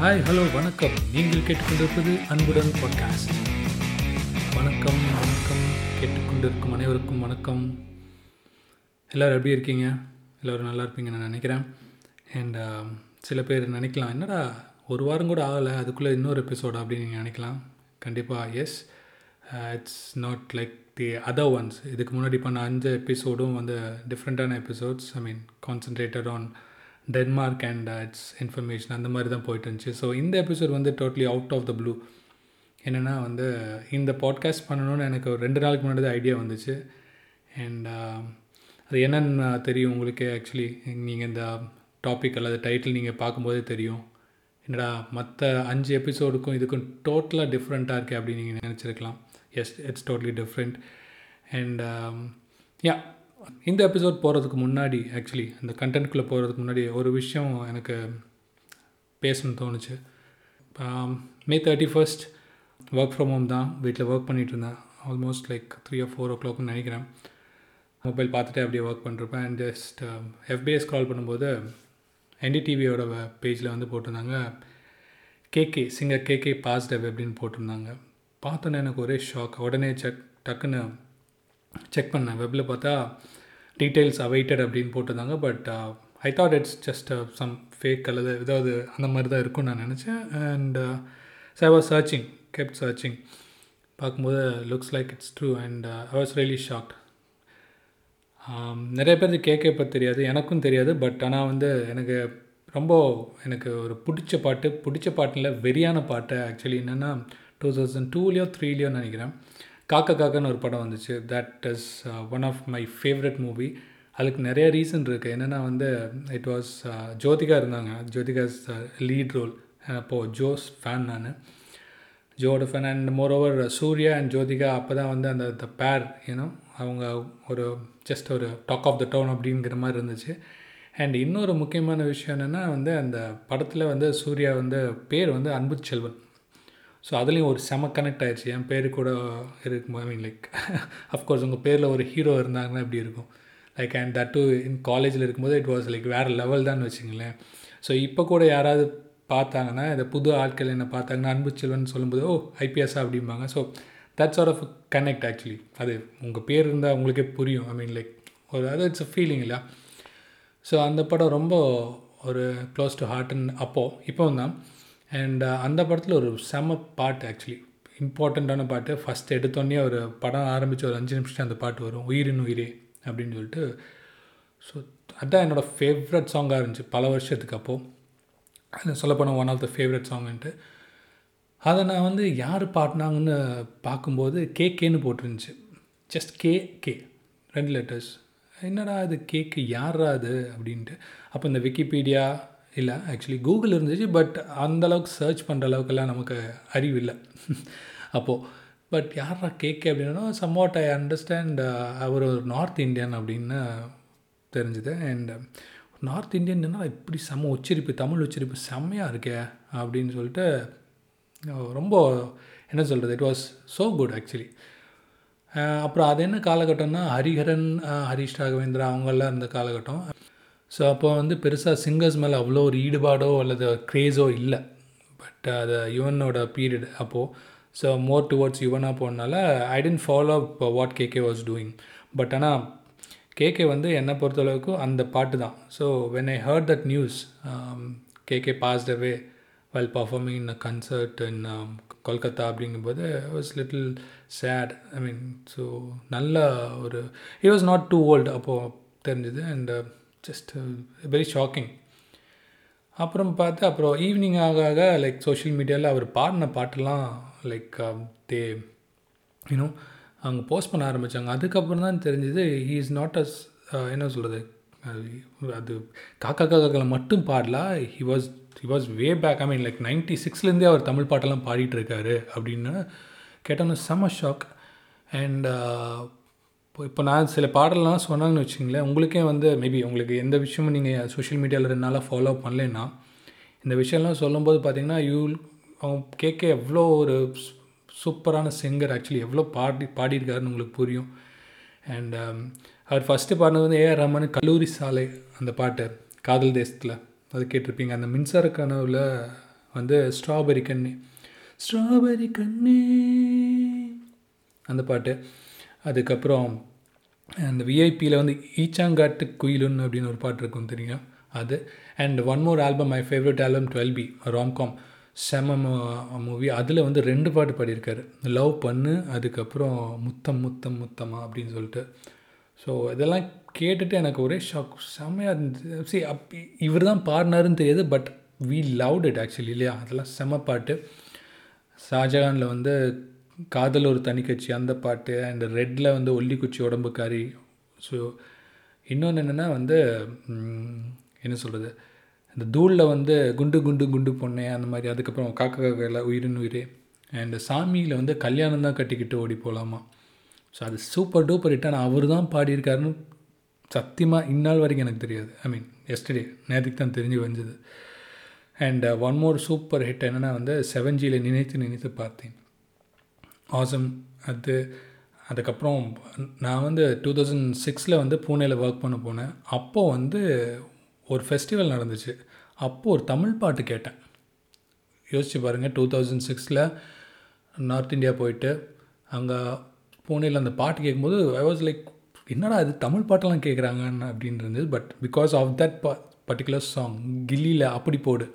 Hi hello வணக்கம். நீங்கள் கேட்டுக்கொண்டிருப்பது அன்புடன் பாட்காஸ்ட் வணக்கம் வணக்கம். கேட்டுக்கொண்டிருக்கும் அனைவருக்கும் வணக்கம். எல்லோரும் எப்படி இருக்கீங்க? எல்லோரும் நல்லா இருப்பீங்கன்னு நான் நினைக்கிறேன். அண்ட் um, சில பேர் நினைக்கலாம் என்னடா ஒரு வாரம் கூட ஆகலை அதுக்குள்ளே இன்னொரு எபிசோடு அப்படின்னு நீங்கள் நினைக்கலாம். கண்டிப்பாக yes it's not like the other ones இதுக்கு முன்னாடி பண்ண அஞ்சு எபிசோடும் வந்து டிஃப்ரெண்ட்டான episodes I mean concentrated on Denmark and its information அந்த மாதிரி தான் போயிட்டு இருந்துச்சு. ஸோ இந்த எபிசோட் வந்து totally out of the blue என்னென்னா வந்து இந்த பாட்காஸ்ட் பண்ணணும்னு எனக்கு ஒரு ரெண்டு நாளுக்கு முன்னாடி ஐடியா வந்துச்சு. அண்ட் um, அது என்னென்னு தெரியும் உங்களுக்கு ஆக்சுவலி நீங்கள் இந்த டாபிக் அல்லது டைட்டில் நீங்கள் பார்க்கும்போதே தெரியும். என்னடா மற்ற அஞ்சு எபிசோடுக்கும் இதுக்கும் டோட்டலாக டிஃப்ரெண்ட்டாக இருக்குது அப்படின்னு நீங்கள் நினச்சிருக்கலாம். Yes it's totally different and yeah இந்த எபிசோட் போகிறதுக்கு முன்னாடி ஆக்சுவலி அந்த கண்டென்ட்குள்ளே போகிறதுக்கு முன்னாடி ஒரு விஷயம் எனக்கு பேசணும்னு தோணுச்சு. May thirty first work from home தான். வீட்டில் ஒர்க் பண்ணிகிட்டு இருந்தேன். Almost like three or four ஓ கிளாக்னு நினைக்கிறேன். மொபைல் பார்த்துட்டு அப்படியே ஒர்க் பண்ணிருப்பேன். அண்ட் ஜஸ்ட் எஃபிஐ ஸ்க்ரால் பண்ணும்போது என்டிடிவியோட பேஜில் வந்து போட்டிருந்தாங்க. கேகே சிங்கர் கேகே பாஸ்ட் அப்படின்னு போட்டிருந்தாங்க. பார்த்தோன்னே எனக்கு ஒரே ஷாக் உடனே செக் டக்குன்னு செக் பண்ணேன். வெப்பில் பார்த்தா டீட்டெயில்ஸ் அவைட்டட் அப்படின்னு போட்டிருந்தாங்க. But I thought it's just some fake அல்லது ஏதாவது அந்த மாதிரி தான் இருக்கும்னு நான் நினச்சேன். And so I was searching kept searching பார்க்கும்போது looks like it's true and I was really shocked நிறைய பேர் கேட்க இப்போ தெரியாது. எனக்கும் தெரியாது. பட் ஆனால் வந்து எனக்கு ரொம்ப எனக்கு ஒரு பிடிச்ச பாட்டு பிடிச்ச பாட்டில் வெறியான பாட்டு ஆக்சுவலி என்னென்னா டூ தௌசண்ட் டூலேயோ த்ரீலேயோ நினைக்கிறேன். காக்கா காக்கன்னு ஒரு படம் வந்துச்சு. That is one of my favourite movie அதுக்கு நிறைய ரீசன் இருக்குது என்னென்னா வந்து இட் வாஸ் uh, ஜோதிகா இருந்தாங்க. ஜோதிகாஸ் லீட் uh, ரோல் அப்போது ஜோஸ் ஃபேன் நான். ஜோட fan and moreover Suriya and Jyothika அப்போ தான் வந்து அந்த த பேர் ஏன்னோ அவங்க ஒரு ஜஸ்ட் ஒரு டாக் ஆஃப் த டவுன் அப்படிங்கிற மாதிரி இருந்துச்சு. அண்ட் இன்னொரு முக்கியமான விஷயம் என்னென்னா வந்து அந்த படத்தில் வந்து சூர்யா வந்து பேர் வந்து அன்பு செல்வன் ஸோ அதுலேயும் ஒரு செம கனெக்ட் ஆயிடுச்சு. என் பேர் கூட இருக்கும். ஐ மீன் லைக் அஃப்கோர்ஸ் உங்கள் பேரில் ஒரு ஹீரோ இருந்தாங்கன்னா இப்படி இருக்கும்? Like and that too in காலேஜில் இருக்கும்போது இட் வாஸ் லைக் வேறு லெவல் தான் வச்சுங்களேன் ஸோ இப்போ கூட யாராவது பார்த்தாங்கன்னா இந்த புது ஆட்கள் என்ன பார்த்தாங்கன்னா அன்பு செல்வன் சொல்லும்போது ஓ ஐபிஎஸ்ஸா அப்படிம்பாங்க. So that's or of connect actually அது உங்கள் பேர் இருந்தால் உங்களுக்கே புரியும். ஐ மீன் லைக் ஒரு அது இட்ஸ் அ ஃபீலிங் இல்லை. ஸோ அந்த படம் ரொம்ப ஒரு க்ளோஸ் டு அண்ட் அப்போது இப்போ தான். அண்ட் uh, அந்த படத்தில் ஒரு செம பாட்டு ஆக்சுவலி இம்பார்ட்டண்ட்டான பாட்டு. ஃபஸ்ட் எடுத்தோடனே ஒரு படம் ஆரம்பித்து ஒரு அஞ்சு நிமிஷம் அந்த பாட்டு வரும். உயிரின் உயிரே அப்படின்னு சொல்லிட்டு. ஸோ அதுதான் என்னோடய ஃபேவரட் சாங்காக இருந்துச்சு பல வருஷத்துக்கு அப்போது அது சொல்லப்போனால் ஒன் ஆஃப் த ஃபேவரட் சாங்குன்ட்டு அதை நான் வந்து யார் பாடினாங்கன்னு பார்க்கும்போது கே கேன்னு போட்டிருந்துச்சு. ஜஸ்ட் கே கே ரெண்டு லெட்டர்ஸ் என்னடா அது கேக்கு யாரா அது அப்படின்ட்டு. அப்போ இந்த விக்கிபீடியா இல்லை ஆக்சுவலி கூகுள் இருந்துச்சு பட் அந்தளவுக்கு சர்ச் பண்ணுற அளவுக்கெல்லாம் நமக்கு அறிவு இல்லை. அப்போது பட் யாரா கேட்க அப்படின்னா சம்வாட் ஐ அண்டர்ஸ்டாண்ட் அவர் ஒரு நார்த் இந்தியன் அப்படின்னு தெரிஞ்சுது. அண்ட் நார்த் இந்தியன்னா இப்படி செம்ம உச்சரிப்பு தமிழ் உச்சரிப்பு செம்மையாக இருக்கே அப்படின்னு சொல்லிட்டு ரொம்ப என்ன சொல்கிறது it was so good actually அப்புறம் அது என்ன காலகட்டம்னா ஹரிஹரன் ஹரிஷ் ராகவேந்திரா அவங்கெல்லாம் இருந்த காலகட்டம். ஸோ அப்போ வந்து பெருசாக சிங்கர்ஸ் மேலே அவ்வளோ ஒரு ஈடுபாடோ அல்லது க்ரேஸோ இல்லை. பட் அது யுவனோட பீரியட் அப்போது ஸோ மோர் டுவர்ட்ஸ் யுவனாக போனால I tend follow what K K was doing but ஆனால் கேகே வந்து என்னை பொறுத்தளவுக்கு அந்த பாட்டு தான். So when I heard that news K K passed away well performing in a concert in Kolkata அப்படிங்கும்போது was little sad I mean so நல்ல ஒரு it was not too old அப்போது தெரிஞ்சுது. அண்ட் ஜஸ்ட் வெரி ஷாக்கிங் அப்புறம் பார்த்து அப்புறம் evening ஆக ஆக லைக் சோஷியல் மீடியாவில் அவர் பாடின பாட்டெல்லாம் லைக் தே யூனோ அவங்க போஸ்ட் பண்ண ஆரம்பித்தாங்க அதுக்கப்புறம் தான் தெரிஞ்சது he is not as uh, என்ன சொல்கிறது அது காக்கா காக்காக்களை மட்டும் பாடல. He was he was way back I mean like ninety சிக்ஸ்லேருந்தே அவர் தமிழ் பாட்டெல்லாம் பாடிட்டு இருக்காரு அப்படின்னு கேட்டோன்னு செம்ம ஷாக் அண்ட் இப்போ நான் சில பாடலாம் சொன்னாங்கன்னு வச்சுங்களேன் உங்களுக்கே வந்து மேபி உங்களுக்கு எந்த விஷயமும் நீங்கள் சோஷியல் மீடியாவில் ரெண்டு நாளாக ஃபாலோ பண்ணலைன்னா இந்த விஷயம்லாம் சொல்லும்போது பார்த்தீங்கன்னா யூ அவங்க கேட்க எவ்வளோ ஒரு சூப்பரான சிங்கர் ஆக்சுவலி எவ்வளோ பாடி பாடியிருக்காருன்னு உங்களுக்கு புரியும். அண்ட் um, அவர் ஃபஸ்ட்டு பாடினது வந்து ஏஆர் ரஹ்மான் கல்லூரி சாலை அந்த பாட்டு காதல் தேசத்தில். அது கேட்டிருப்பீங்க. அந்த மின்சார கனவில் வந்து ஸ்ட்ராபெரி கண்ணே ஸ்ட்ராபெரி கண்ணே அந்த பாட்டு. அதுக்கப்புறம் அந்த விஐபியில் வந்து ஈச்சாங்காட்டு குயிலுன்னு அப்படின்னு ஒரு பாட்டு இருக்கும் தெரியும் அது. And one more album my favourite album twelve B romcom செம மூவி அதில் வந்து ரெண்டு பாட்டு பாடியிருக்காரு. லவ் பண்ணு அதுக்கப்புறம் முத்தம் முத்தம் முத்தமா அப்படின்னு சொல்லிட்டு. ஸோ இதெல்லாம் கேட்டுட்டு எனக்கு ஒரே ஷாக் செம்மையாக இருந்துச்சு. சரி அப் இவர் தான் பாடினாருன்னு தெரியாது but we loved it actually இல்லையா? அதெல்லாம் செம்ம பாட்டு. ஷாஜகானில் வந்து காதல் ஒரு தனிக்கட்சி அந்த பாட்டு அண்ட் ரெட்டில் வந்து ஒல்லிக்குச்சி உடம்புக்காரி. ஸோ இன்னொன்று என்னென்னா வந்து என்ன சொல்கிறது இந்த தூளில் வந்து குண்டு குண்டு குண்டு பொண்ணே அந்த மாதிரி. அதுக்கப்புறம் காக்கா காக்கையில் உயிரின் உயிரே. அண்ட் சாமியில் வந்து கல்யாணம் தான் கட்டிக்கிட்டு ஓடி போகலாமா ஸோ அது சூப்பர் டூப்பர் ஹிட் ஆனால் அவர் தான் பாடியிருக்காருன்னு சத்தியமாக இந்நாள் வரைக்கும் எனக்கு தெரியாது. ஐ மீன் எஸ்டர்டே நேற்றுக்கு தான் தெரிஞ்சு வந்தது. And one more super hit என்னென்னா வந்து செவன்ஜியில் நினைத்து நினைத்து பார்த்தேன். ஆசம் அது அதுக்கப்புறம் நான் வந்து டூ தௌசண்ட் சிக்ஸில் வந்து பூனேயில் ஒர்க் பண்ண போனேன். அப்போது வந்து ஒரு ஃபெஸ்டிவல் நடந்துச்சு. அப்போது ஒரு தமிழ் பாட்டு கேட்டேன். யோசிச்சு பாருங்கள் டூ தௌசண்ட் சிக்ஸில் நார்த் இந்தியா போயிட்டு அங்கே பூனேயில் அந்த பாட்டு கேட்கும்போது ஐ வாஸ் லைக் என்னடா இது தமிழ் பாட்டெல்லாம் கேட்குறாங்கன்னு அப்படின்னு இருந்தது. பட் பிகாஸ் ஆஃப் தட் ப பர்டிகுலர் சாங் கில்லியில் அப்படி போடு.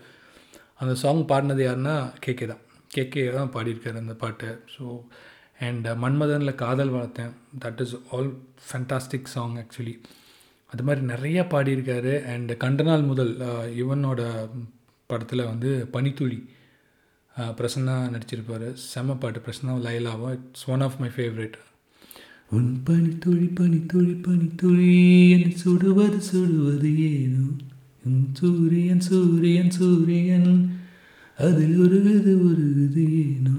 அந்த சாங் பாடினது யாருன்னா கேகே தான். கேகே தான் பாடியிருக்காரு அந்த பாட்டு. ஸோ அண்ட் uh, மன்மதனில் காதல் வளர்த்தேன். That is all fantastic song actually அது மாதிரி நிறையா பாடியிருக்காரு. அண்ட் கண்டநாள் முதல் uh, இவனோட படத்தில் வந்து பனித்துளி uh, பிரசன்னா நடிச்சிருப்பார். செம்ம பாட்டு. Prasanna லைலாவும். It's one of my favourite உன் பனித்துளி பனித்துளி பனித்துளி என் சுடுவது சுடுவது ஏனோ? உன் சூரியன் சூரியன் சூரியன் அதில் ஒரு விது ஏனோ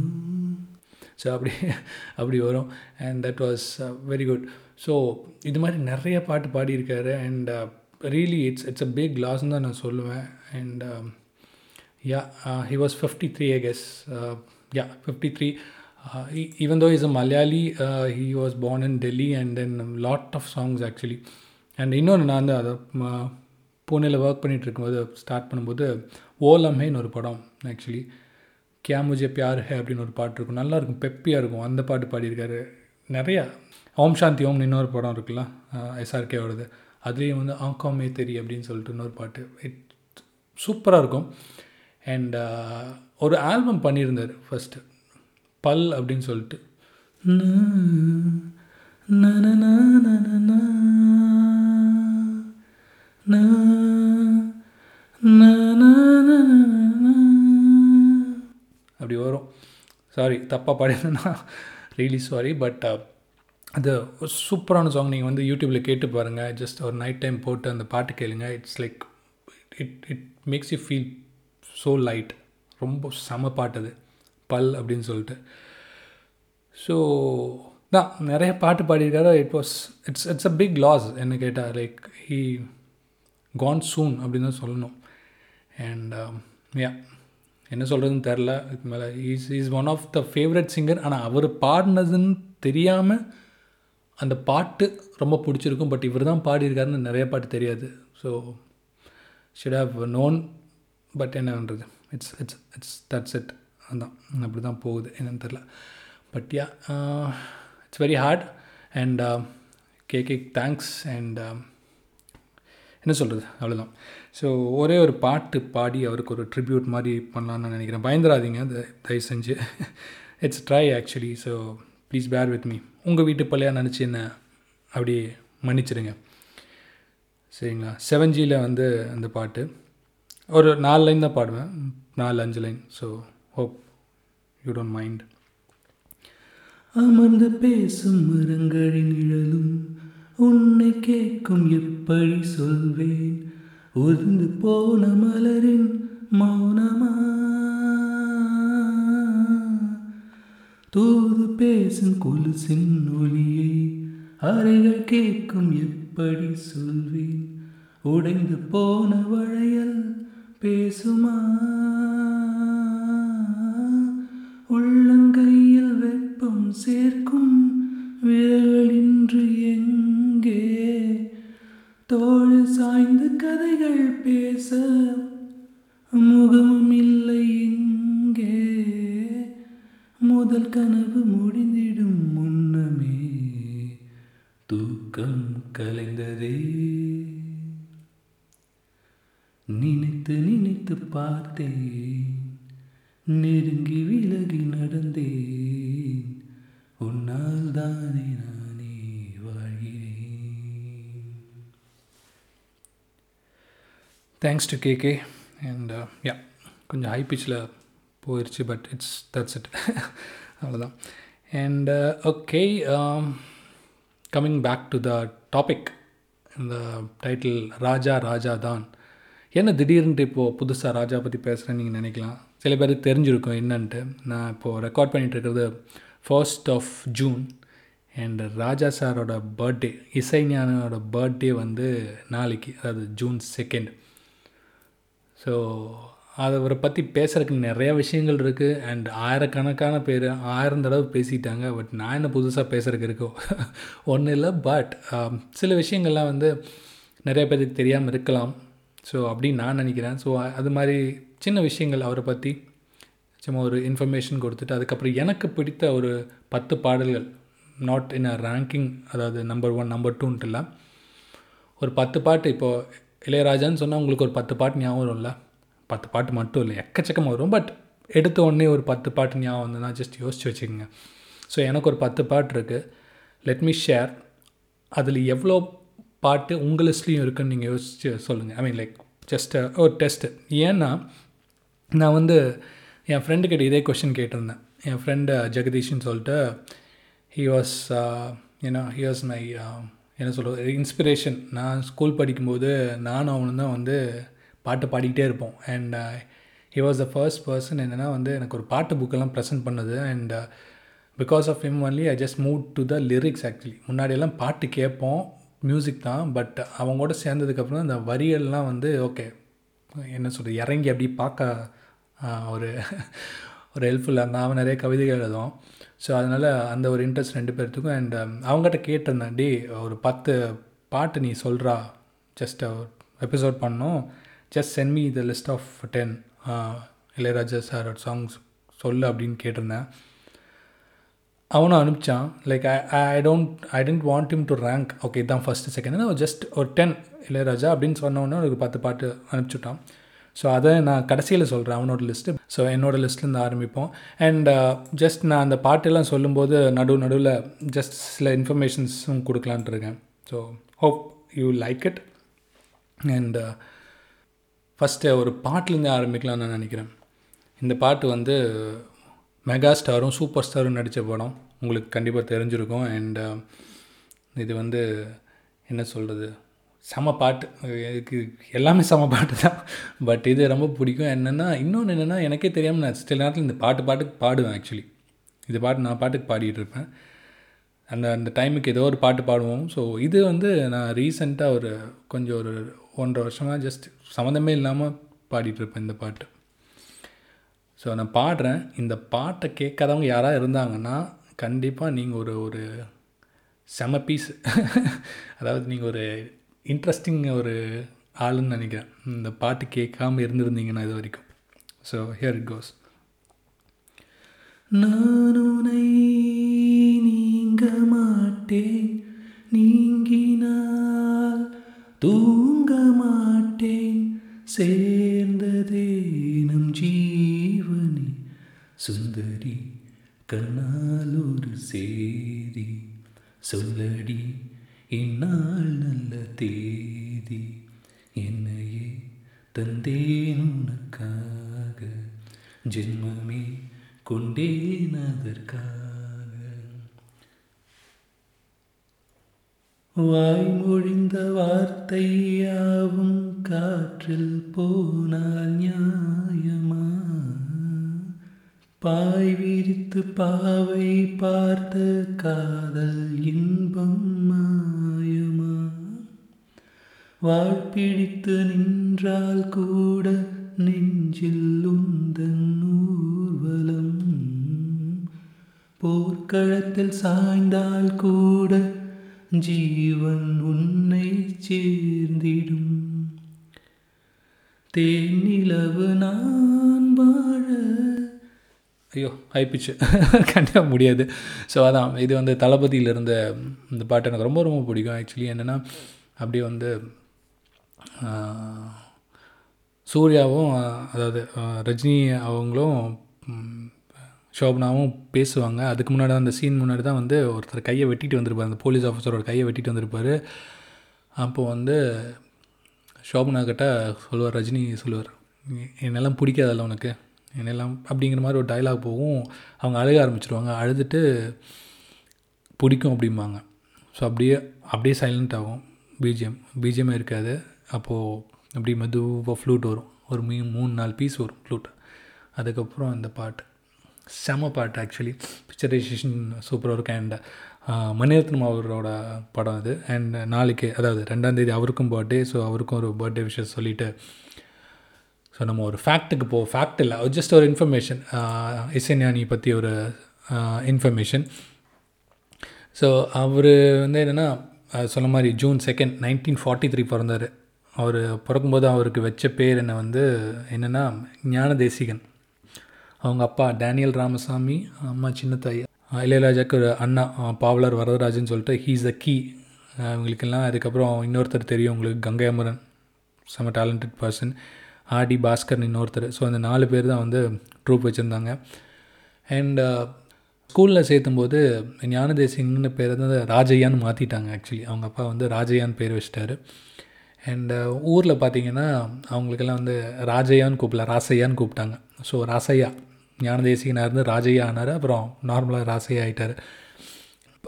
ஸோ அப்படி அப்படி வரும். And that was very good so இது மாதிரி நிறைய பாட்டு பாடியிருக்காரு. And really it's it's a big லாஸ்ன்னு தான் நான் சொல்லுவேன். And yeah he was fifty three I guess yeah fifty three even though is a Malayali he was born in Delhi and then lot of songs actually and இன்னொன்று நான் வந்து அதை uh, ம- work பண்ணிகிட்டு இருக்கும்போது ஸ்டார்ட் பண்ணும்போது ஓலம்ஹேன்னு ஒரு படம் ஆக்சுவலி கியா முஜே பியார் ஹே அப்படின்னு ஒரு பாட்டு இருக்கும். நல்லா இருக்கும் பெப்பியாக இருக்கும். அந்த பாட்டு பாடியிருக்காரு. நிறையா ஓம் சாந்தி ஓம்னு இன்னொரு படம் இருக்குல்ல எஸ்ஆர்கேவோடது அதுலேயும் வந்து ஆங்காமே தெரி அப்படின்னு சொல்லிட்டு இன்னொரு பாட்டு. இட் சூப்பராக இருக்கும். அண்ட் ஒரு ஆல்பம் பண்ணியிருந்தார் ஃபஸ்ட்டு பல் அப்படின்னு சொல்லிட்டு. ந அப்படி வரும். சாரி தப்பாக பாடினா ரியலி சாரி பட் அது ஒரு சூப்பரான சாங் நீங்கள் வந்து யூடியூப்பில் கேட்டு பாருங்கள் ஜஸ்ட் ஒரு நைட் டைம் போட்டு அந்த பாட்டு கேளுங்க. It's like it it makes you feel so light ரொம்ப செம பாட்டு அது. பல் அப்படின்னு சொல்லிட்டு. ஸோ தான் நிறைய பாட்டு பாடியிருக்காரு. It was it's it's a big loss என்ன கேட்டால் லைக் ஹீ கான் சூன் அப்படின்னு தான் சொல்லணும். அண்ட் யா um, என்ன சொல்கிறதுன்னு தெரில இதுக்கு மேலே is is one of the favourite singer ஆனால் அவர் பாடினதுன்னு தெரியாமல் அந்த பாட்டு ரொம்ப பிடிச்சிருக்கும். பட் இவர் தான் பாடியிருக்காருன்னு நிறைய பாட்டு தெரியாது. So should have known but என்ன பண்ணுறது it's it's it's that's it அதான். அப்படி தான் போகுது. என்னென்னு தெரில but yeah it's very hard and K K thanks and என்ன சொல்கிறது அவ்வளோதான் ஸோ ஒரே ஒரு பாட்டு பாடி அவருக்கு ஒரு ட்ரிபியூட் மாதிரி பண்ணலான்னு நான் நினைக்கிறேன். பயந்துராதீங்க அது தயவு செஞ்சு. It's try actually so please bear with me உங்கள் வீட்டு பிள்ளையாக நினச்சி என்ன அப்படியே மன்னிச்சிடுங்க சரிங்களா? செவன் ஜியில் வந்து அந்த பாட்டு. ஒரு நாலு லைன் தான் பாடுவேன். நாலு அஞ்சு line so hope you don't mind அமர்ந்து பேசும் மரங்களின் நிழலும் உன்னை கேட்கும் எப்படி சொல்வேன்? உதிர்ந்து போன மலரின் மௌனமா? தூது பேசும் கொலுசின் ஒளியை அறைகள் கேட்கும் எப்படி சொல்வேன்? உடைந்து போன வளையல் பேசுமா? உள்ளங்கையில் வெப்பம் சேர்க்கும் விரல் வார்த்தைகள் பேச முகமும் இல்லை இங்கே. முதல் கனவு முடிந்திடும் முன்னமே தூக்கம் கலைந்ததே. நினைத்து நினைத்து பார்த்தேன் நெருங்கி விலகி நடந்தேன். உன்னால் தானே நான் thanks to K K and yeah கொஞ்சம் ஹை பிச்சில் போயிடுச்சு பட் இட்ஸ் தட்ஸ் இட் அவ்வளோதான் and okay coming back to the topic இந்த டைட்டில் ராஜா ராஜா தான் என்ன திடீர்னுட்டு இப்போது புதுசாக ராஜா பற்றி பேசுகிறேன்னு நீங்கள் நினைக்கலாம். சில பேருக்கு தெரிஞ்சிருக்கும் என்னன்ட்டு. நான் இப்போது ரெக்கார்ட் பண்ணிகிட்டு இருக்கிறது first of June and Raja சாரோட பர்த்டே இசைஞானோட பர்த்டே வந்து நாளைக்கு அதாவது ஜூன் செகண்ட் ஸோ அவரை பற்றி பேசுகிறதுக்கு நிறையா விஷயங்கள் இருக்குது அண்ட் ஆயிரக்கணக்கான பேர் ஆயிரம் தடவை பேசிட்டாங்க. பட் நான் என்ன புதுசாக பேசுகிறதுக்கு இருக்கோ? ஒன்றும் இல்லை. பட் um, சில விஷயங்கள்லாம் வந்து நிறைய பேருக்கு தெரியாமல் இருக்கலாம். ஸோ அப்படின்னு நான் நினைக்கிறேன். ஸோ அது மாதிரி சின்ன விஷயங்கள் அவரை பற்றி சும்மா ஒரு இன்ஃபர்மேஷன் கொடுத்துட்டு அதுக்கப்புறம் எனக்கு பிடித்த ஒரு பத்து பாடல்கள் நாட் இன் அ ரேங்கிங் அதாவது நம்பர் ஒன் நம்பர் டூன்ட்டு இல்லை ஒரு பத்து பாட்டு இப்போது இளையராஜான்னு சொன்னால் உங்களுக்கு ஒரு பத்து பாட்டு ஞாபகம் வரும்ல? பத்து பாட்டு மட்டும் இல்லை எக்கச்சக்கமாக வரும். பட் எடுத்த உடனே ஒரு பத்து பாட்டு ஞாபகம் வந்ததுன்னா ஜஸ்ட் யோசிச்சு வச்சுக்கோங்க. ஸோ எனக்கு ஒரு பத்து பாட்டு இருக்குது லெட் மீ ஷேர் அதில் எவ்வளோ பாட்டு உங்கள் லிஸ்ட்லேயும் இருக்குன்னு நீங்கள் யோசிச்சு சொல்லுங்கள் ஐ மீன் லைக் ஜஸ்ட் ஒரு டெஸ்ட்டு ஏன்னா நான் வந்து என் ஃப்ரெண்டுக்கிட்ட இதே கொஷின் கேட்டிருந்தேன். என் ஃப்ரெண்டு ஜெகதீஷ்னு சொல்லிட்டு ஹி வாஸ் ஏன்னா ஹி வாஸ் மை என்ன சொல்கிறது இன்ஸ்பிரேஷன் நான் ஸ்கூல் படிக்கும்போது நானும் அவனும் தான் வந்து பாட்டு பாடிக்கிட்டே இருப்போம். And he was the first person என்னென்னா வந்து எனக்கு ஒரு பாட்டு புக்கெல்லாம் ப்ரெசென்ட் பண்ணது. And because of him only I just move to the lyrics actually முன்னாடியெல்லாம் பாட்டு கேட்போம் மியூசிக் தான். பட் அவங்க கூட சேர்ந்ததுக்கப்புறம் அந்த வரியெல்லாம் வந்து ஓகே என்ன சொல்கிறது இறங்கி அப்படி பார்க்க uh, ஒரு ஒரு ஹெல்ப்ஃபுல்லாக நான் நிறைய கவிதைகள் எழுதுவோம் ஸோ அதனால் அந்த ஒரு இன்ட்ரெஸ்ட் ரெண்டு பேர்த்துக்கும் அண்ட் um, அவங்ககிட்ட கேட்டிருந்தேன் டி ஒரு பத்து பாட்டு நீ சொல்கிறா ஜஸ்ட் எபிசோட் பண்ணோம் just sent me the list of ten Ilaiyaraaja sir songs சொல்லு அப்படின்னு கேட்டிருந்தேன். அவனும் அனுப்பிச்சான். Like I I don't I tend want him to rank okay இதுதான் ஃபஸ்ட்டு செகண்ட் ஜஸ்ட் ஒரு டென் இளையராஜா அப்படின்னு சொன்னோடனே ஒரு பத்து பாட்டு அனுப்பிச்சுட்டான். ஸோ அதை நான் கடைசியில் சொல்கிறேன் அவனோட லிஸ்ட்டு ஸோ என்னோடய லிஸ்ட்லேருந்து ஆரம்பிப்போம். அண்ட் ஜஸ்ட் uh, நான் அந்த பாட்டெல்லாம் சொல்லும்போது நடு நடுவில் ஜஸ்ட் சில இன்ஃபர்மேஷன்ஸும் கொடுக்கலான்ட்டு இருக்கேன். So hope you like it and first ஒரு பாட்டிலேருந்து ஆரம்பிக்கலாம்னு நான் நினைக்கிறேன். இந்த பாட்டு வந்து மெகா ஸ்டாரும் சூப்பர் ஸ்டாரும் நடித்த படம். உங்களுக்கு கண்டிப்பாக தெரிஞ்சிருக்கும். அண்ட் uh, இது வந்து என்ன சொல்கிறது செம பாட்டு. இதுக்கு எல்லாமே செம பாட்டு தான். பட் இது ரொம்ப பிடிக்கும். என்னென்னா இன்னொன்று என்னென்னா எனக்கே தெரியாமல் நான் சில நேரத்தில் இந்த பாட்டு பாட்டுக்கு பாடுவேன் ஆக்சுவலி இது பாட்டு நான் பாட்டுக்கு பாடிட்டு இருப்பேன். அந்த அந்த டைமுக்கு ஏதோ ஒரு பாட்டு பாடுவோம். ஸோ இது வந்து நான் ரீசெண்டாக ஒரு கொஞ்சம் ஒரு ஒன்றரை வருஷமாக ஜஸ்ட் சம்மந்தமே இல்லாமல் பாடிட்டுருப்பேன் இந்த பாட்டு. ஸோ நான் பாடுறேன். இந்த பாட்டை கேட்காதவங்க யாராக இருந்தாங்கன்னா கண்டிப்பாக நீங்கள் ஒரு ஒரு செம பீஸ் அதாவது நீங்கள் ஒரு இன்ட்ரெஸ்டிங் ஒரு ஆளுன்னு நினைக்கிறேன். இந்த பாட்டு கேட்காம இருந்திருந்தீங்கன்னா இது வரைக்கும். ஸோ ஹியர் இட் கோஸ் நானுனை நீங்க மாட்டேன். நீங்கினால் தூங்க மாட்டேன். சேர்ந்ததே நம் ஜீவனி. சுந்தரி கண்ணால் ஒரு சேரி சொல்லடி இந்நாள் நல்ல தேதி என்னையே தந்தேன் உனக்காக. ஜென்மமே கொண்டேன் அதற்காக. வாய்மொழிந்த வார்த்தையாவும் காற்றில் போனால் ஞான் பாய் விரித்து பாவை பார்த்த காதல் இன்பம் மாயமா? வாழ்பிடித்து நின்றால் கூட நெஞ்சில் உந்தன் ஊர்வலம். போர்க்களத்தில் சாய்ந்தால் கூட ஜீவன் உன்னை சேர்ந்திடும். தேன் நிலவு நான் வாழ ஐயோ ஹைப்பிச்சு கண்டிப்பாக முடியாது. ஸோ அதான் இது வந்து தளபதியில் இருந்த இந்த பாட்டு எனக்கு ரொம்ப ரொம்ப பிடிக்கும். ஆக்சுவலி என்னென்னா அப்படியே வந்து சூர்யாவும் அதாவது ரஜினி அவங்களும் ஷோபனாவும் பேசுவாங்க. அதுக்கு முன்னாடி தான் அந்த சீன் முன்னாடி தான் வந்து ஒருத்தர் கையை வெட்டிட்டு வந்திருப்பார். அந்த போலீஸ் ஆஃபீஸரோட கையை வெட்டிட்டு வந்திருப்பார். அப்போது வந்து ஷோபனா கிட்ட சொல்லுவார் ரஜினி சொல்லுவார் என்னெல்லாம் பிடிக்காதல்ல உனக்கு? என்னெல்லாம் அப்படிங்கிற மாதிரி ஒரு டைலாக் போகும். அவங்க அழுக ஆரம்பிச்சிருவாங்க. அழுதுட்டு பிடிக்கும் அப்படிம்பாங்க. ஸோ அப்படியே அப்படியே சைலண்ட் ஆகும். பிஜிஎம் பிஜிஎம் இருக்காது. அப்போது அப்படியே மெதுவாக ஃப்ளூட் வரும். ஒரு மீ மூணு நாலு பீஸ் வரும் ஃப்ளூட் அதுக்கப்புறம் அந்த பாட்டு. செம பாட்டு ஆக்சுவலி பிக்சரைசேஷன் சூப்பராக இருக்கும் அண்ட் மணிரத்னம் அவரோட படம் அது. அண்ட் நாளைக்கு அதாவது ரெண்டாந்தேதி அவருக்கும் பர்த்டே ஸோ அவருக்கும் ஒரு பர்த்டே விஷயம் சொல்லிவிட்டு ஸோ நம்ம ஒரு ஃபேக்ட்டுக்கு போ ஃபேக்ட் இல்லை. ஜஸ்ட் ஒரு இன்ஃபர்மேஷன் இசைஞானி பற்றி ஒரு இன்ஃபர்மேஷன் ஸோ அவர் வந்து என்னென்னா சொன்ன மாதிரி June second nineteen forty three பிறந்தார். அவர் பிறக்கும்போது அவருக்கு வச்ச பேர் என்ன வந்து என்னென்னா ஞான தேசிகன். அவங்க அப்பா டேனியல் ராமசாமி அம்மா சின்னத்தாய். இளையராஜாக்கு ஒரு அண்ணா பாவலர் வரதராஜன் சொல்லிட்டு ஹீஸ் த கீ இவங்களுக்கெல்லாம் அதுக்கப்புறம் இன்னொருத்தர் தெரியும் உங்களுக்கு கங்கை அமரன். செம்ம டேலண்டட் பர்சன் ஆடி பாஸ்கர் இன்னொருத்தர். ஸோ அந்த நாலு பேர் தான் வந்து ட்ரூப் வச்சுருந்தாங்க. அண்ட் ஸ்கூலில் uh, சேர்த்தும்போது ஞானதேசிங்னு பேர் வந்து ராஜையான்னு மாற்றிட்டாங்க ஆக்சுவலி அவங்க அப்பா வந்து ராஜையான்னு பேர் வச்சிட்டாரு. அண்டு uh, ஊரில் பார்த்தீங்கன்னா அவங்களுக்கெல்லாம் வந்து ராஜையான்னு கூப்பிடல ராசையான்னு கூப்பிட்டாங்க. ஸோ ராசையா. ஞானதேசிகனாக இருந்து ராஜையா ஆனார் அப்புறம் நார்மலாக ராசையா ஆகிட்டார்